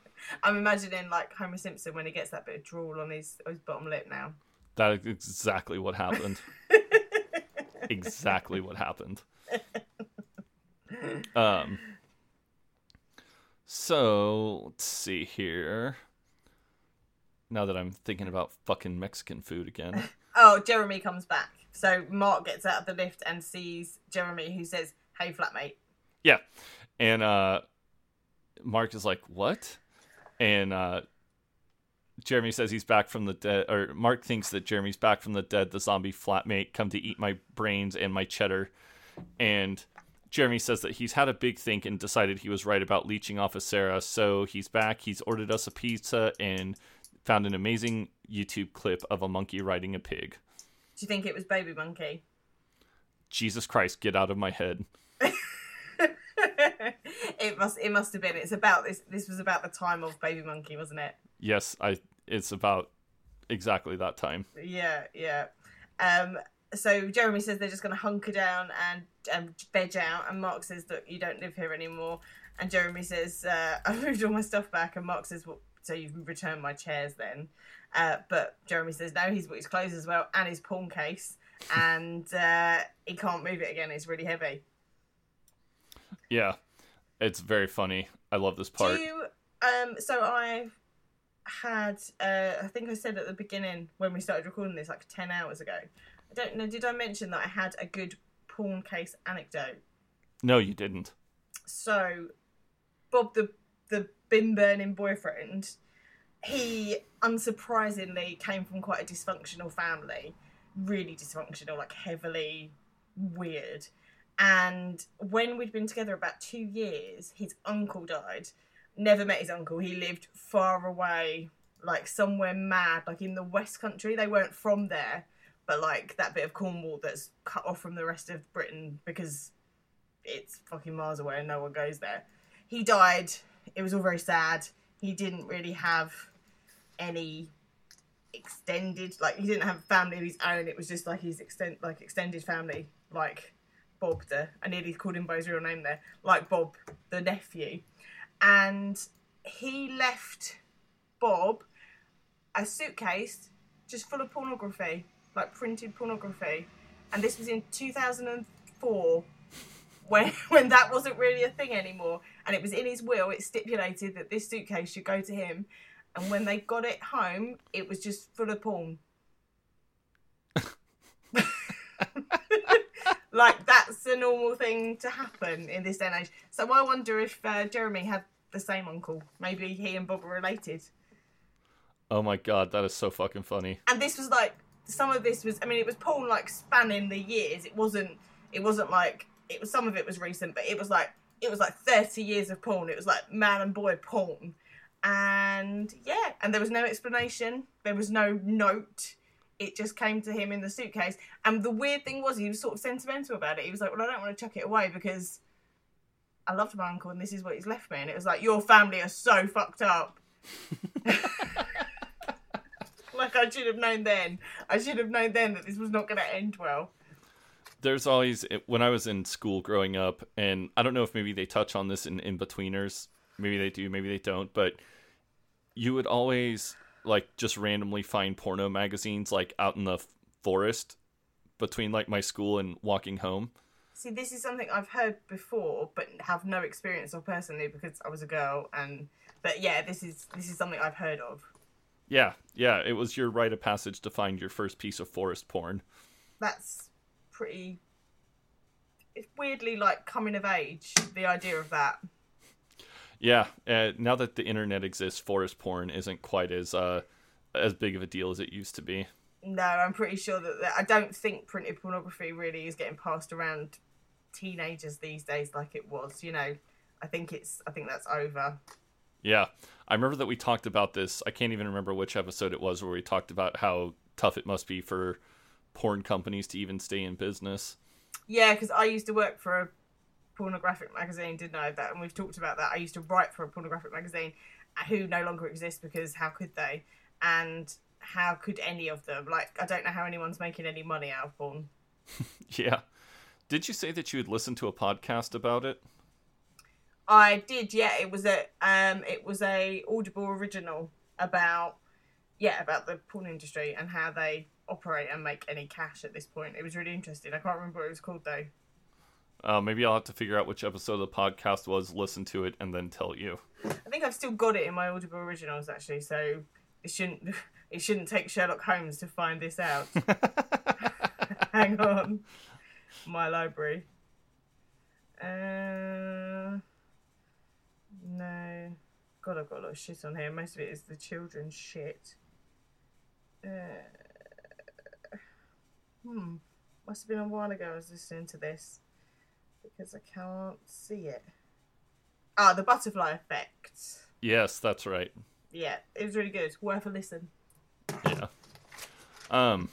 I'm imagining like Homer Simpson when he gets that bit of drool on his his bottom lip now. that is exactly what happened. exactly what happened. Um. So let's see here. Now that I'm thinking about fucking Mexican food again, Oh, Jeremy comes back. So Mark gets out of the lift and sees Jeremy, who says, "Hey, flatmate." Yeah, and uh, Mark is like, "What?" And uh, Jeremy says he's back from the dead, or Mark thinks that Jeremy's back from the dead. The zombie flatmate come to eat my brains and my cheddar, and Jeremy says that he's had a big think and decided he was right about leeching off of Sarah. So he's back. He's ordered us a pizza and found an amazing YouTube clip of a monkey riding a pig. Do you think it was Baby Monkey? Jesus Christ, get out of my head. it must. It must have been. It's about this. This was about the time of Baby Monkey, wasn't it? Yes, I. It's about exactly that time. Yeah, yeah. Um, so Jeremy says they're just going to hunker down and and veg out, and Mark says that you don't live here anymore. And Jeremy says, uh, "I moved all my stuff back," and Mark says, "Well, so you've returned my chairs then?" Uh, but Jeremy says, "No, he's bought his clothes as well and his pawn case, and uh, he can't move it again. It's really heavy." Yeah, it's very funny. I love this part. Do you, um, so I had, uh, I think I said at the beginning when we started recording this, like ten hours ago. I don't know. Did I mention that I had a good porn case anecdote? No, you didn't. So, Bob, the the bin burning boyfriend, he unsurprisingly came from quite a dysfunctional family, really dysfunctional, like heavily weird. And when we'd been together about two years, his uncle died. Never met his uncle. He lived far away, like somewhere mad, like in the West Country. They weren't from there, but like that bit of Cornwall that's cut off from the rest of Britain because it's fucking miles away and no one goes there. He died. It was all very sad. He didn't really have any extended like he didn't have a family of his own. It was just like his extend like extended family, like Bob the I nearly called him by his real name there, like Bob the nephew. And he left Bob a suitcase just full of pornography, like printed pornography. And this was in 2004 when when that wasn't really a thing anymore. And it was in his will. It stipulated that this suitcase should go to him. And when they got it home, it was just full of porn. Like that's a normal thing to happen in this day and age. So I wonder if uh, Jeremy had the same uncle. Maybe he and Bob are related. Oh my god, that is so fucking funny. And this was like some of this was. I mean, it was porn like spanning the years. It wasn't. It wasn't like it was. Some of it was recent, but it was like it was like thirty years of porn. It was like man and boy porn, and yeah, and there was no explanation. There was no note. It just came to him in the suitcase. And the weird thing was, he was sort of sentimental about it. He was like, "Well, I don't want to chuck it away because I loved my uncle, and this is what he's left me." And it was like, "Your family are so fucked up." like I should have known then. I should have known then that this was not going to end well. There's always when I was in school growing up, and I don't know if maybe they touch on this in Inbetweeners. Maybe they do, maybe they don't. But you would always like just randomly find porno magazines like out in the forest between like my school and walking home. See, this is something I've heard before, but have no experience of personally because I was a girl. And but yeah, this is this is something I've heard of. Yeah, yeah, it was your rite of passage to find your first piece of forest porn. That's pretty. It's weirdly like coming of age. The idea of that. Yeah, uh, now that the internet exists, forest porn isn't quite as uh, as big of a deal as it used to be. No, I'm pretty sure that, that I don't think printed pornography really is getting passed around teenagers these days like it was. You know, I think it's I think that's over. Yeah, I remember that we talked about this. I can't even remember which episode it was where we talked about how tough it must be for porn companies to even stay in business. Yeah, because I used to work for a pornographic magazine, didn't I? That and we've talked about that. I used to write for a pornographic magazine, uh, who no longer exists because how could they? And how could any of them? Like, I don't know how anyone's making any money out of porn. Yeah. Did you say that you had listened to a podcast about it? I did, yeah. It was a um, it was a Audible original about yeah about the porn industry and how they operate and make any cash at this point. It was really interesting. I can't remember what it was called though. Uh, maybe I'll have to figure out which episode of the podcast was, listen to it, and then tell you. I think I've still got it in my Audible originals actually, so it shouldn't it shouldn't take Sherlock Holmes to find this out. Hang on, my library. Uh, no, God, I've got a lot of shit on here. Most of it is the children's shit. Uh, hmm, must have been a while ago I was listening to this because I can't see it. Ah, the butterfly effect. Yes, that's right. Yeah, it was really good. Worth a listen. Yeah. Um.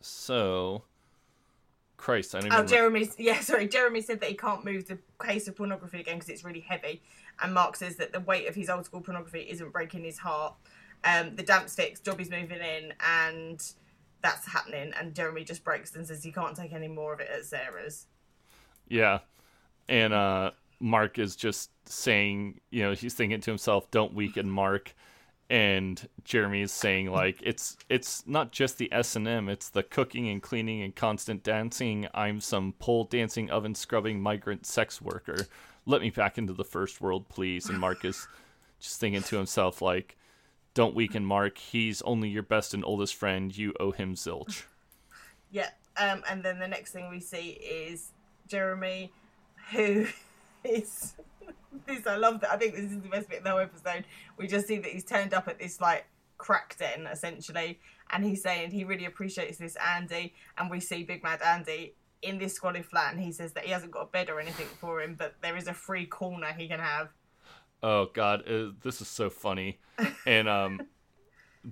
So, Christ, I don't Oh. Jeremy. Yeah, sorry. Jeremy said that he can't move the case of pornography again because it's really heavy, and Mark says that the weight of his old school pornography isn't breaking his heart. Um, the damp sticks, Dobby's moving in, and that's happening. And Jeremy just breaks and says he can't take any more of it at Sarah's. Yeah. And uh Mark is just saying, you know, he's thinking to himself, don't weaken Mark. And Jeremy is saying like it's it's not just the S and M, it's the cooking and cleaning and constant dancing. I'm some pole dancing, oven scrubbing migrant sex worker. Let me back into the first world, please. And Mark is just thinking to himself like, don't weaken Mark. He's only your best and oldest friend. You owe him zilch. Yeah. Um, and then the next thing we see is Jeremy, who is this. I love that. I think this is the best bit of the whole episode. We just see that he's turned up at this like crack den essentially, and he's saying he really appreciates this Andy, and we see Big Mad Andy in this squalid flat, and he says that he hasn't got a bed or anything for him, but there is a free corner he can have. Oh God, uh, this is so funny. And um,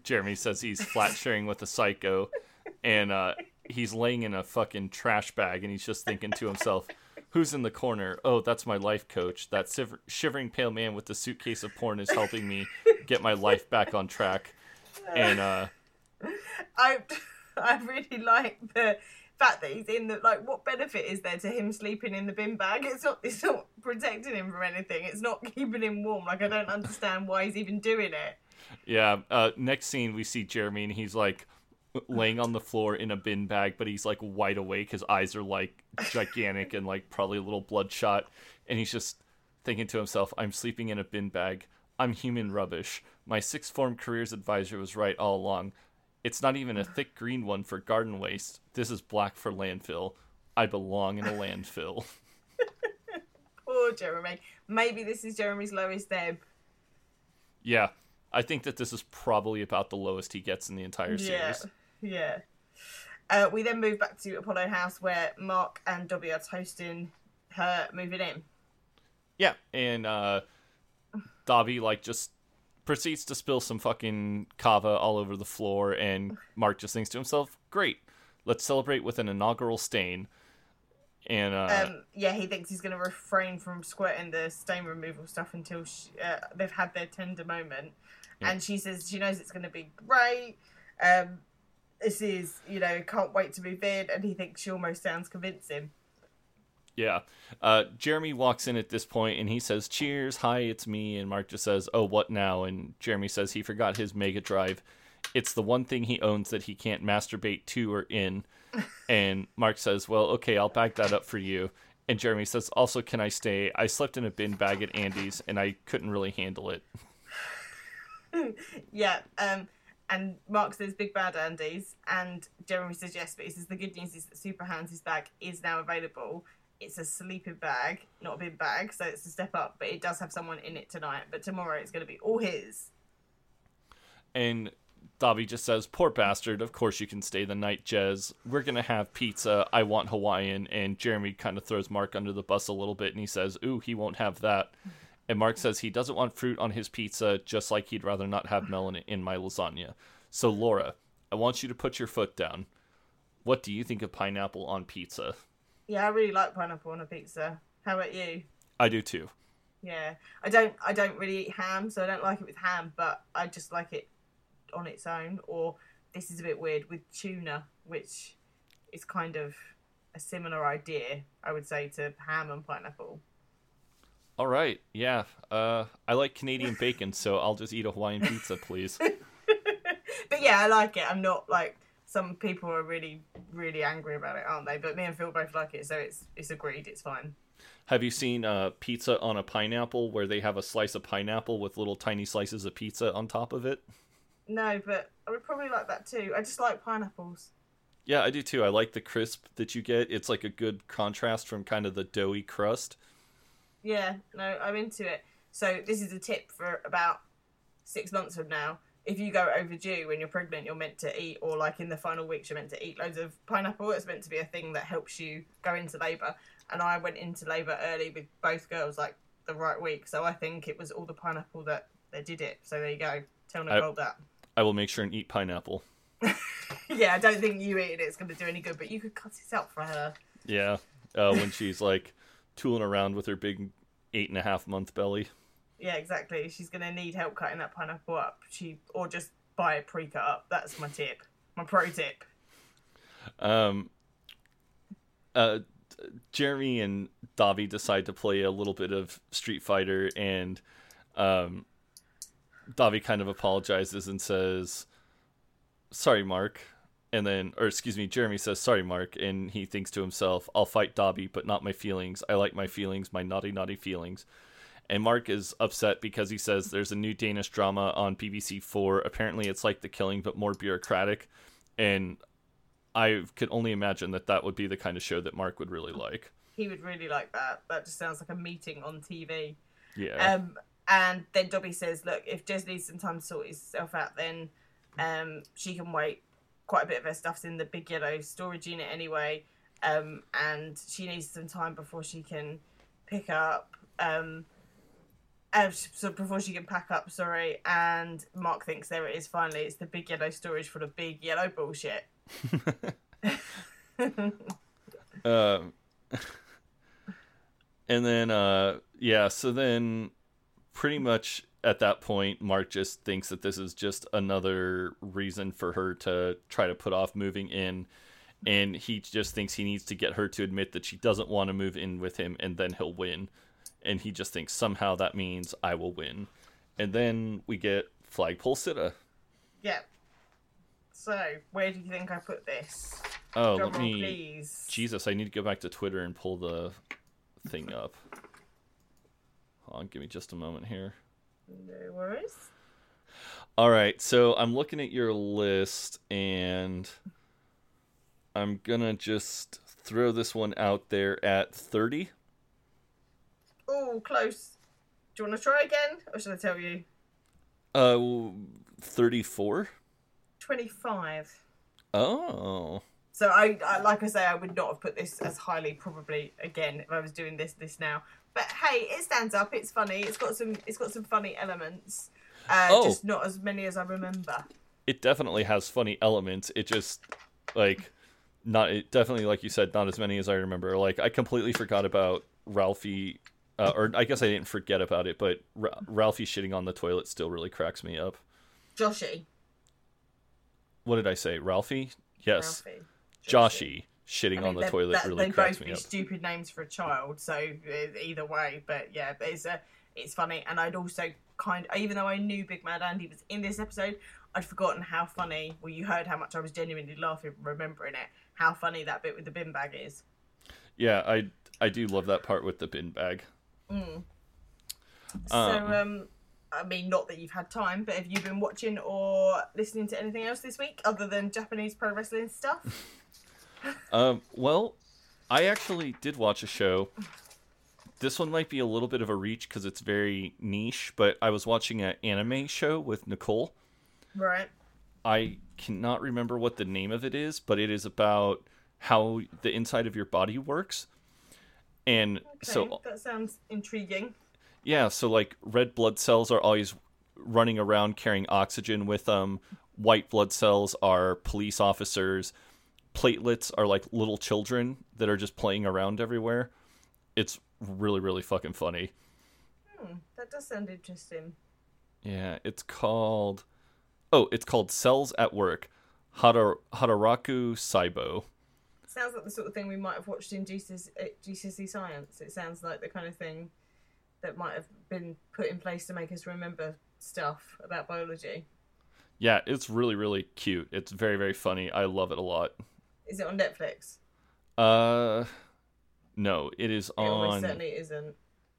Jeremy says he's flat sharing with a psycho, and uh, he's laying in a fucking trash bag, and he's just thinking to himself, "Who's in the corner? Oh, that's my life coach. That shiver- shivering pale man with the suitcase of porn is helping me get my life back on track." And uh, I I really like the fact that he's in the like what benefit is there to him sleeping in the bin bag? It's not it's not protecting him from anything. It's not keeping him warm. Like I don't understand why he's even doing it. yeah, uh, next scene we see Jeremy, and he's like laying on the floor in a bin bag, but he's like wide awake. His eyes are like gigantic and like probably a little bloodshot, and he's just thinking to himself, "I'm sleeping in a bin bag. I'm human rubbish. My sixth form careers advisor was right all along. It's not even a thick green one for garden waste. This is black for landfill. I belong in a landfill." Poor Poor Jeremy. Maybe this is Jeremy's lowest ebb. Yeah, I think that this is probably about the lowest he gets in the entire Yeah, series. yeah. Uh, we then move back to Apollo House where Mark and Dobby are toasting her moving in. Yeah, and uh Dobby like just proceeds to spill some fucking cava all over the floor and Mark just thinks to himself, "Great. Let's celebrate with an inaugural stain." And uh Um, yeah, he thinks he's going to refrain from squirting the stain removal stuff until she, uh, they've had their tender moment. And she says she knows it's going to be great. Um, this is, you know, can't wait to move in. And he thinks she almost sounds convincing. Yeah. Uh Jeremy walks in at this point and he says, "Cheers. Hi, it's me." And Mark just says, "Oh, what now?" And Jeremy says he forgot his Mega Drive. It's the one thing he owns that he can't masturbate to or in. And Mark says, "Well, okay, I'll back that up for you." And Jeremy says, "Also, can I stay? I slept in a bin bag at Andy's, and I couldn't really handle it." Yeah. Um, and Mark says big bad Andy's. And Jeremy says yes, but he says the good news is that Super Hans' bag is now available. It's a sleeping bag, not a bin bag, so it's a step up, but it does have someone in it tonight. But tomorrow it's going to be all his. And Dobby just says, "Poor bastard. Of course you can stay the night, Jez. We're gonna have pizza. I want Hawaiian." And Jeremy kind of throws Mark under the bus a little bit, and he says, "Ooh, he won't have that." And Mark says he doesn't want fruit on his pizza, just like he'd rather not have melon in my lasagna. So Laura, I want you to put your foot down. What do you think of pineapple on pizza? Yeah, I really like pineapple on a pizza. How about you? I do too. Yeah, I don't. I don't really eat ham, so I don't like it with ham. But I just like it on its own. Or this is a bit weird with tuna, which is kind of a similar idea, I would say, to ham and pineapple. All right, yeah. Uh, I like Canadian bacon, so I'll just eat a Hawaiian pizza, please. But yeah, I like it. I'm not like some people are really, really angry about it, aren't they? But me and Phil both like it, so it's it's agreed. It's fine. Have you seen uh, pizza on a pineapple where they have a slice of pineapple with little tiny slices of pizza on top of it? No, but I would probably like that too. I just like pineapples. Yeah, I do too. I like the crisp that you get. It's like a good contrast from kind of the doughy crust. Yeah, no, I'm into it. So this is a tip for about six months from now. If you go overdue when you're pregnant, you're meant to eat, or like in the final weeks, you're meant to eat loads of pineapple. It's meant to be a thing that helps you go into labour. And I went into labour early with both girls, like the right week. So I think it was all the pineapple that they did it. So there you go. Tell Nicole that. I will make sure and eat pineapple. Yeah, I don't think you eating it's going to do any good, but you could cut it out for her. Yeah, uh, when she's like tooling around with her big eight and a half month belly. Yeah, exactly. She's to need help cutting that pineapple up. She or just buy a pre-cut up. That's my tip. My pro tip. Um, uh, Jeremy and Dobby decide to play a little bit of Street Fighter, and um, Dobby kind of apologizes and says, "Sorry, Mark." And then, or excuse me, Jeremy says, "Sorry, Mark," and he thinks to himself, "I'll fight Dobby, but not my feelings. I like my feelings, my naughty, naughty feelings." And Mark is upset because he says there's a new Danish drama on BBC Four. Apparently, it's like The Killing, but more bureaucratic. And I could only imagine that that would be the kind of show that Mark would really like. He would really like that. That just sounds like a meeting on TV. Yeah. Um, and then Dobby says, "Look, if Jez needs some time to sort himself out, then um, she can wait. Quite a bit of her stuff's in the big yellow storage unit anyway, um, and she needs some time before she can pick up. Um, uh, so before she can pack up, sorry. And Mark thinks there it is. Finally, it's the big yellow storage full of big yellow bullshit. Um, and then, uh, yeah, so then pretty much at that point, Mark just thinks that this is just another reason for her to try to put off moving in. And he just thinks he needs to get her to admit that she doesn't want to move in with him, and then he'll win. And he just thinks somehow that means I will win. And then we get Flagpole Sitter. Yeah. So where do you think I put this? Oh, Drum let me. please. Jesus, I need to go back to Twitter and pull the thing up. Hold on, give me just a moment here. No worries. All right, so I'm looking at your list and I'm gonna just throw this one out there at 30. Oh, close. Do you want to try again, or should I tell you? Uh, thirty-four. Twenty-five. Oh, So I, I, like I say, I would not have put this as highly probably again if I was doing this this now. But hey, it stands up. It's funny. It's got some. It's got some funny elements. Uh, Oh. Just not as many as I remember. it definitely has funny elements. It just like not. It definitely, like you said, not as many as I remember. Like I completely forgot about Ralphie. Uh, or I guess I didn't forget about it, but Ra- Ralphie shitting on the toilet still really cracks me up. Joshy. What did I say? Ralphie? Yes. Ralphie. Joshy shitting I on the toilet that- really they cracks both me be up. stupid names for a child, so uh, either way. But yeah, but it's uh, it's funny, and I'd also kind, even though I knew Big Mad Andy was in this episode, I'd forgotten how funny. Well, you heard how much I was genuinely laughing remembering it. How funny that bit with the bin bag is. Yeah, I I do love that part with the bin bag. So, um, I mean, not that you've had time, but have you been watching or listening to anything else this week other than Japanese pro wrestling stuff? Um, well, I actually did watch a show. This one might be a little bit of a reach because it's very niche, but I was watching an anime show with Nicole. right. I cannot remember what the name of it is, but it is about how the inside of your body works. And Okay, so that sounds intriguing. yeah, so like red blood cells are always running around carrying oxygen with them. White blood cells are police officers. Platelets are like little children that are just playing around everywhere. It's really really fucking funny. Hmm, That does sound interesting. Yeah, it's called Oh, it's called Cells at Work. Hara- Hataraku Saibo. Sounds like the sort of thing we might have watched in GCSE, uh, GCSE science. It sounds like the kind of thing that might have been put in place to make us remember stuff about biology. Yeah, it's really really cute. It's very very funny. I love it a lot. Is it on Netflix? Uh no, it is It on certainly isn't.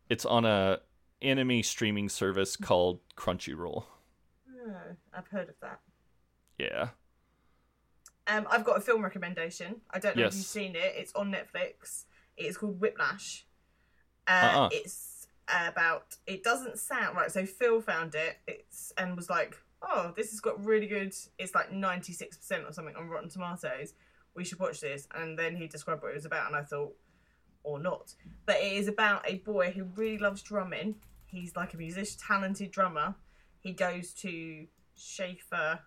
it's on a anime streaming service called Crunchyroll. Oh, I've heard of that. Yeah. Um, I've got a film recommendation. I don't know if you've seen it. It's on Netflix. It's called Whiplash. Uh, Uh-uh. It's about. It doesn't sound right. So Phil found it. It's and was like, "Oh, this has got really good. It's like ninety six percent or something on Rotten Tomatoes. We should watch this." And then he described what it was about, and I thought, or not. But it is about a boy who really loves drumming. He's like a musician, talented drummer. He goes to Shaffer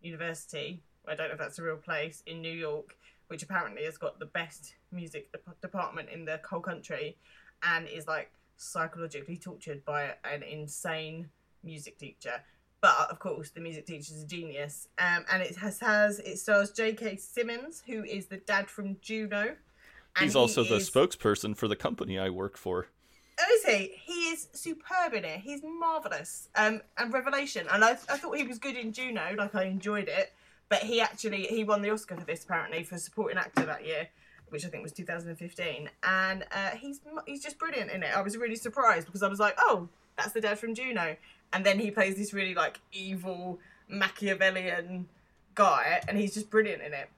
University. I don't know if that's a real place in New York, which apparently has got the best music dep- department in the whole country, and is like psychologically tortured by an insane music teacher. But of course, the music teacher's a genius, um, and it has has it stars J.K. Simmons, who is the dad from Juno. and He's he also the is- spokesperson for the company I work for. Oh, is he? He is superb in it. He's marvelous. Um, and Revelation. And I, I thought he was good in Juno. Like I enjoyed it. But he actually he won the Oscar for this apparently for supporting actor that year, which I think was 2015. And uh, he's he's just brilliant in it. I was really surprised because I was like, oh, that's the dad from Juno. And then he plays this really like evil Machiavellian guy, and he's just brilliant in it.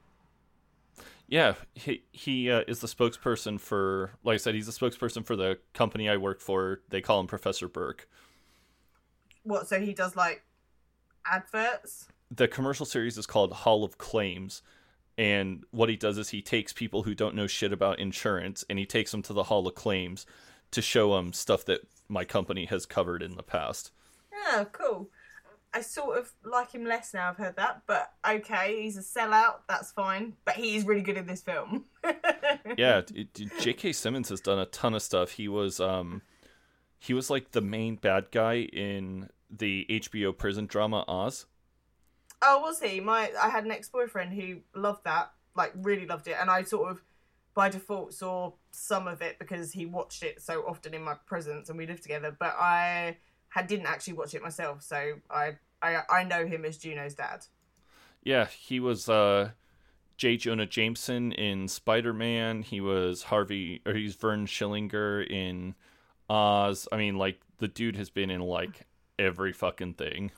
Yeah, he he uh, is the spokesperson for. Like I said, he's the spokesperson for the company I work for. They call him Professor Burke. What? So he does like adverts. The commercial series is called Hall of Claims, and what he does is he takes people who don't know shit about insurance and he takes them to the Hall of Claims to show them stuff that my company has covered in the past. Oh, cool. I sort of like him less now. I've heard that, but okay, he's a sellout. That's fine. But he is really good in this film. yeah, J.K. Simmons has done a ton of stuff. He was um he was like the main bad guy in the HBO prison drama Oz. Oh, was he? My I had an ex boyfriend who loved that, like really loved it, and I sort of by default saw some of it because he watched it so often in my presence and we lived together. But I had didn't actually watch it myself, so I I, I know him as Juno's dad. Yeah, he was uh J. Jonah Jameson in Spider Man. He was Harvey or he's Vern Schillinger in Oz. I mean, like the dude has been in like every fucking thing.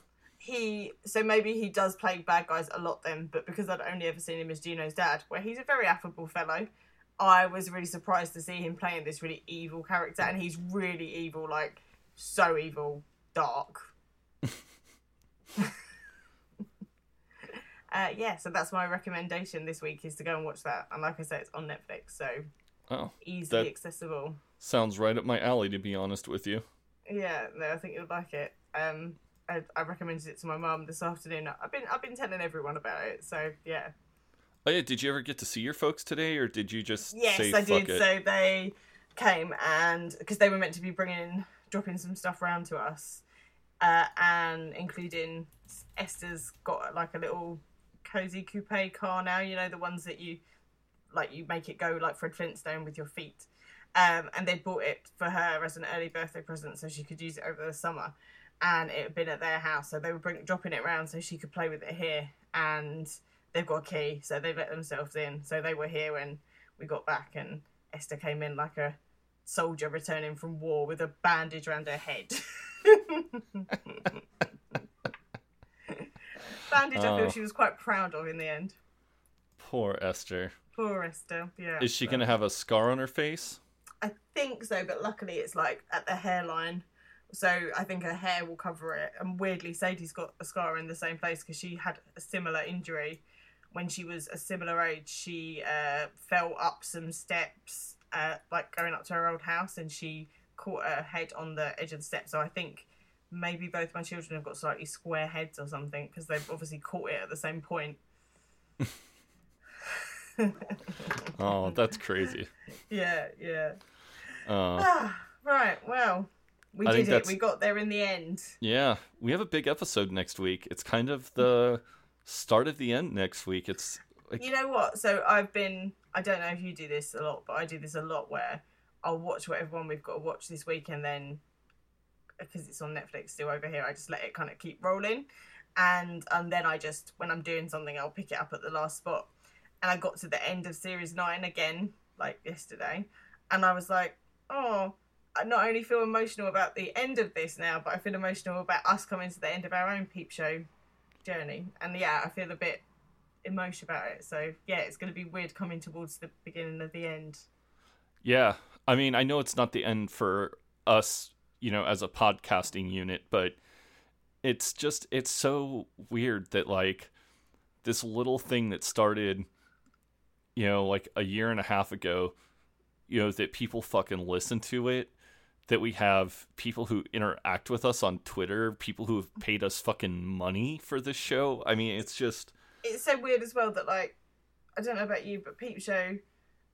He so maybe he does play bad guys a lot then, but because I'd only ever seen him as Juno's dad, where he's a very affable fellow, I was really surprised to see him playing this really evil character, and he's really evil, like so evil, dark. uh, yeah, so that's my recommendation this week is to go and watch that. And like I said, it's on Netflix, so Oh, easily accessible. sounds right up my alley, to be honest with you. Yeah, no, I think you'll like it. Um, I, I recommended it to my mum this afternoon. I've been I've been telling everyone about it, so yeah. Oh yeah, did you ever get to see your folks today, or did you just Yes, say I did. it? So they came and because they were meant to be bringing, dropping some stuff around to us, uh, and including Esther's got like a little cozy coupe car now. You know the ones that you like you make it go like Fred Flintstone with your feet. Um, and they bought it for her as an early birthday present so she could use it over the summer. And it had been at their house, so they were bring, dropping it around so she could play with it here. And they've got a key, so they let themselves in. So they were here when we got back, and Esther came in like a soldier returning from war with a bandage around her head. bandage I Oh. feel she was quite proud of in the end. Poor Esther. Poor Esther, yeah. Is she but- gonna have a scar on her face? I think so, but luckily it's like at the hairline. So I think her hair will cover it. And weirdly, Sadie's got a scar in the same place because she had a similar injury when she was a similar age. She uh, fell up some steps, uh, like going up to her old house, and she caught her head on the edge of the steps. So I think maybe both my children have got slightly square heads or something because they've obviously caught it at the same point. Oh, that's crazy. Yeah, yeah. Uh, Ah, right. Well, we I did it. that's- We got there in the end. yeah, we have a big episode next week. It's kind of the start of the end next week. It's like, You know what? So I've been. I don't know if you do this a lot, but I do this a lot where I'll watch whatever one we've got to watch this week, and then because it's on Netflix still over here, I just let it kind of keep rolling, and and then I just when I'm doing something, I'll pick it up at the last spot. And I got to the end of series nine again, like yesterday, and I was like, oh. Not only feel emotional about the end of this now, but I feel emotional about us coming to the end of our own peep show journey. And yeah, I feel a bit emotional about it. So yeah, it's going to be weird coming towards the beginning of the end. yeah. I mean, I know it's not the end for us, you know, as a podcasting unit, but it's just it's so weird that like this little thing that started, you know, like a year and a half ago, you know, that people fucking listen to it. That we have people who interact with us on Twitter, people who have paid us fucking money for this show. I mean, it's just It's so weird as well that like I don't know about you, but Peep Show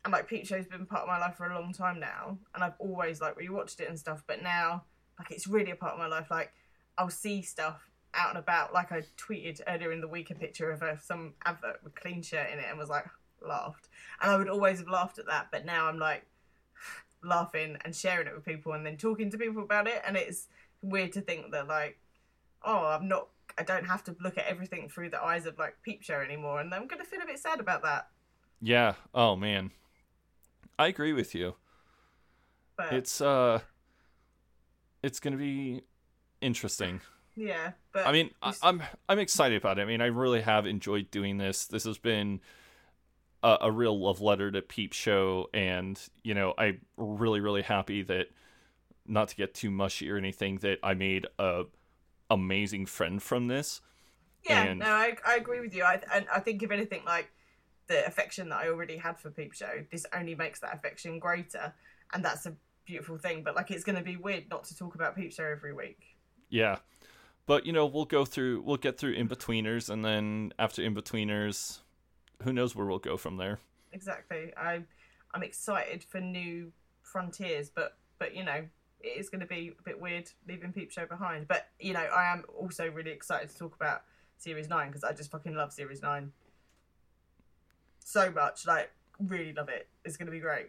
and like Peep Show's been part of my life for a long time now, and I've always like rewatched it and stuff. But now, like it's really a part of my life. Like I'll see stuff out and about. Like I tweeted earlier in the week a picture of a, some advert with clean shirt in it, and was like laughed. And I would always have laughed at that, but now I'm like laughing and sharing it with people and then talking to people about it and it's weird to think that like oh i'm not i don't have to look at everything through the eyes of like peep show anymore and i'm gonna feel a bit sad about that yeah. Oh man, I agree with you. but It's uh, it's gonna be interesting. yeah but I mean, I, I'm I'm excited about it. I mean, I really have enjoyed doing this. This has been a, a real love letter to Peep Show, and you know, I'm really really happy that not to get too mushy or anything that I made a amazing friend from this. yeah and- no I, I agree with you I, and I think if anything like the affection that i already had for peep show this only makes that affection greater and that's a beautiful thing but like it's gonna be weird not to talk about peep show every week Yeah. But you know, we'll go through we'll get through Inbetweeners and then after Inbetweeners, who knows where we'll go from there. exactly. I I'm excited for new frontiers, but but you know it is going to be a bit weird leaving Peep Show behind. But you know I am also really excited to talk about Series Nine because I just fucking love Series Nine so much. Like really love it. It's going to be great.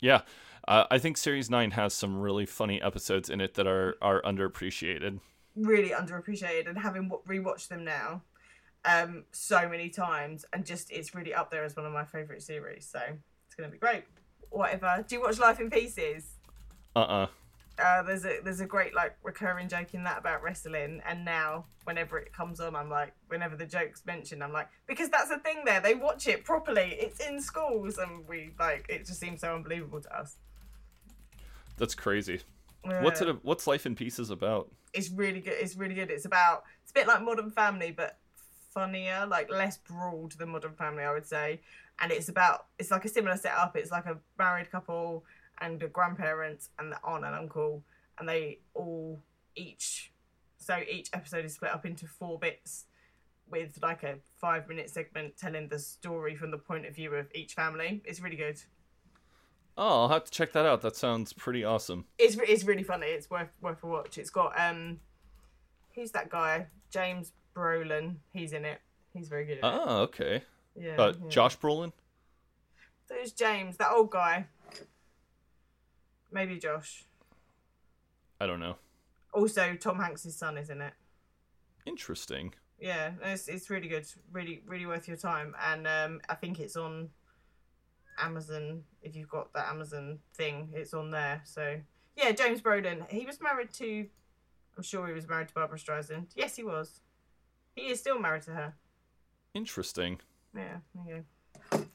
Yeah. Uh, I think series 9 has some really funny episodes in it that are are underappreciated. Really underappreciated, and having wa- rewatched them now um so many times, and just it's really up there as one of my favorite series. So it's to be great. Whatever. Do you watch Life in Pieces? Uh-uh. Uh, there's a there's a great like recurring joke in that about wrestling, and now whenever it comes on, I'm like, whenever the joke's mentioned, I'm like, because that's the thing there, they watch it properly. It's in schools, and we like it just seems so unbelievable to us. That's crazy. What's it? What's Life in Pieces about? It's really good. It's really good. It's about it's a bit like Modern Family, but funnier, like less broad than Modern Family, I would say. And it's about it's like a similar setup. It's like a married couple and a grandparents and the aunt and uncle, and they all each so each episode is split up into four bits with like a five minute segment telling the story from the point of view of each family. It's really good. Oh, I'll have to check that out. That sounds pretty awesome. It's it's really funny. It's worth worth a watch. It's got um, who's that guy? James Brolin. He's in it. He's very good. At it. Oh, okay. Yeah. Uh, yeah. Josh Brolin. So it's James, that old guy. Maybe Josh. I don't know. Also, Tom Hanks' son is in it. Interesting. Yeah, it's it's really good. Really really worth your time. And um, I think it's on Amazon. If you've got that Amazon thing, it's on there. So yeah, James Brolin. He was married to. I'm sure he was married to Barbra Streisand. Yes, he was. He is still married to her. Interesting. Yeah, go.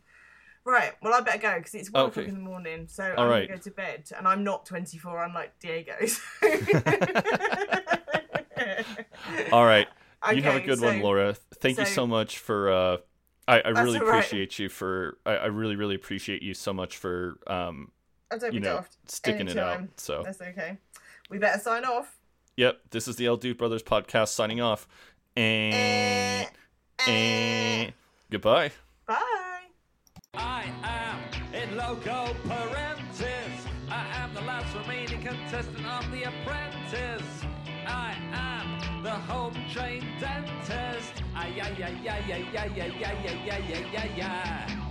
Right, well, I better go because it's one Okay. o'clock in the morning, so All I'm right. gonna go to bed, and I'm not 24, unlike Diego. so- All right. you have a Okay, good one, Laura. Thank you so- so much for. Uh, I, I really all right. appreciate you for. I, I really really appreciate you so much for. Um, you know, sticking it out. So, That's okay. We better sign off. yep. This is the El Dude Brothers podcast signing off, and, and goodbye. Bye. I am in loco parentis. I am the last remaining contestant on The Apprentice. I am the home trained dentist. Ay, ay, ay, ay, ay, ay, ay, ay, ay, ay, ay, ay, ay.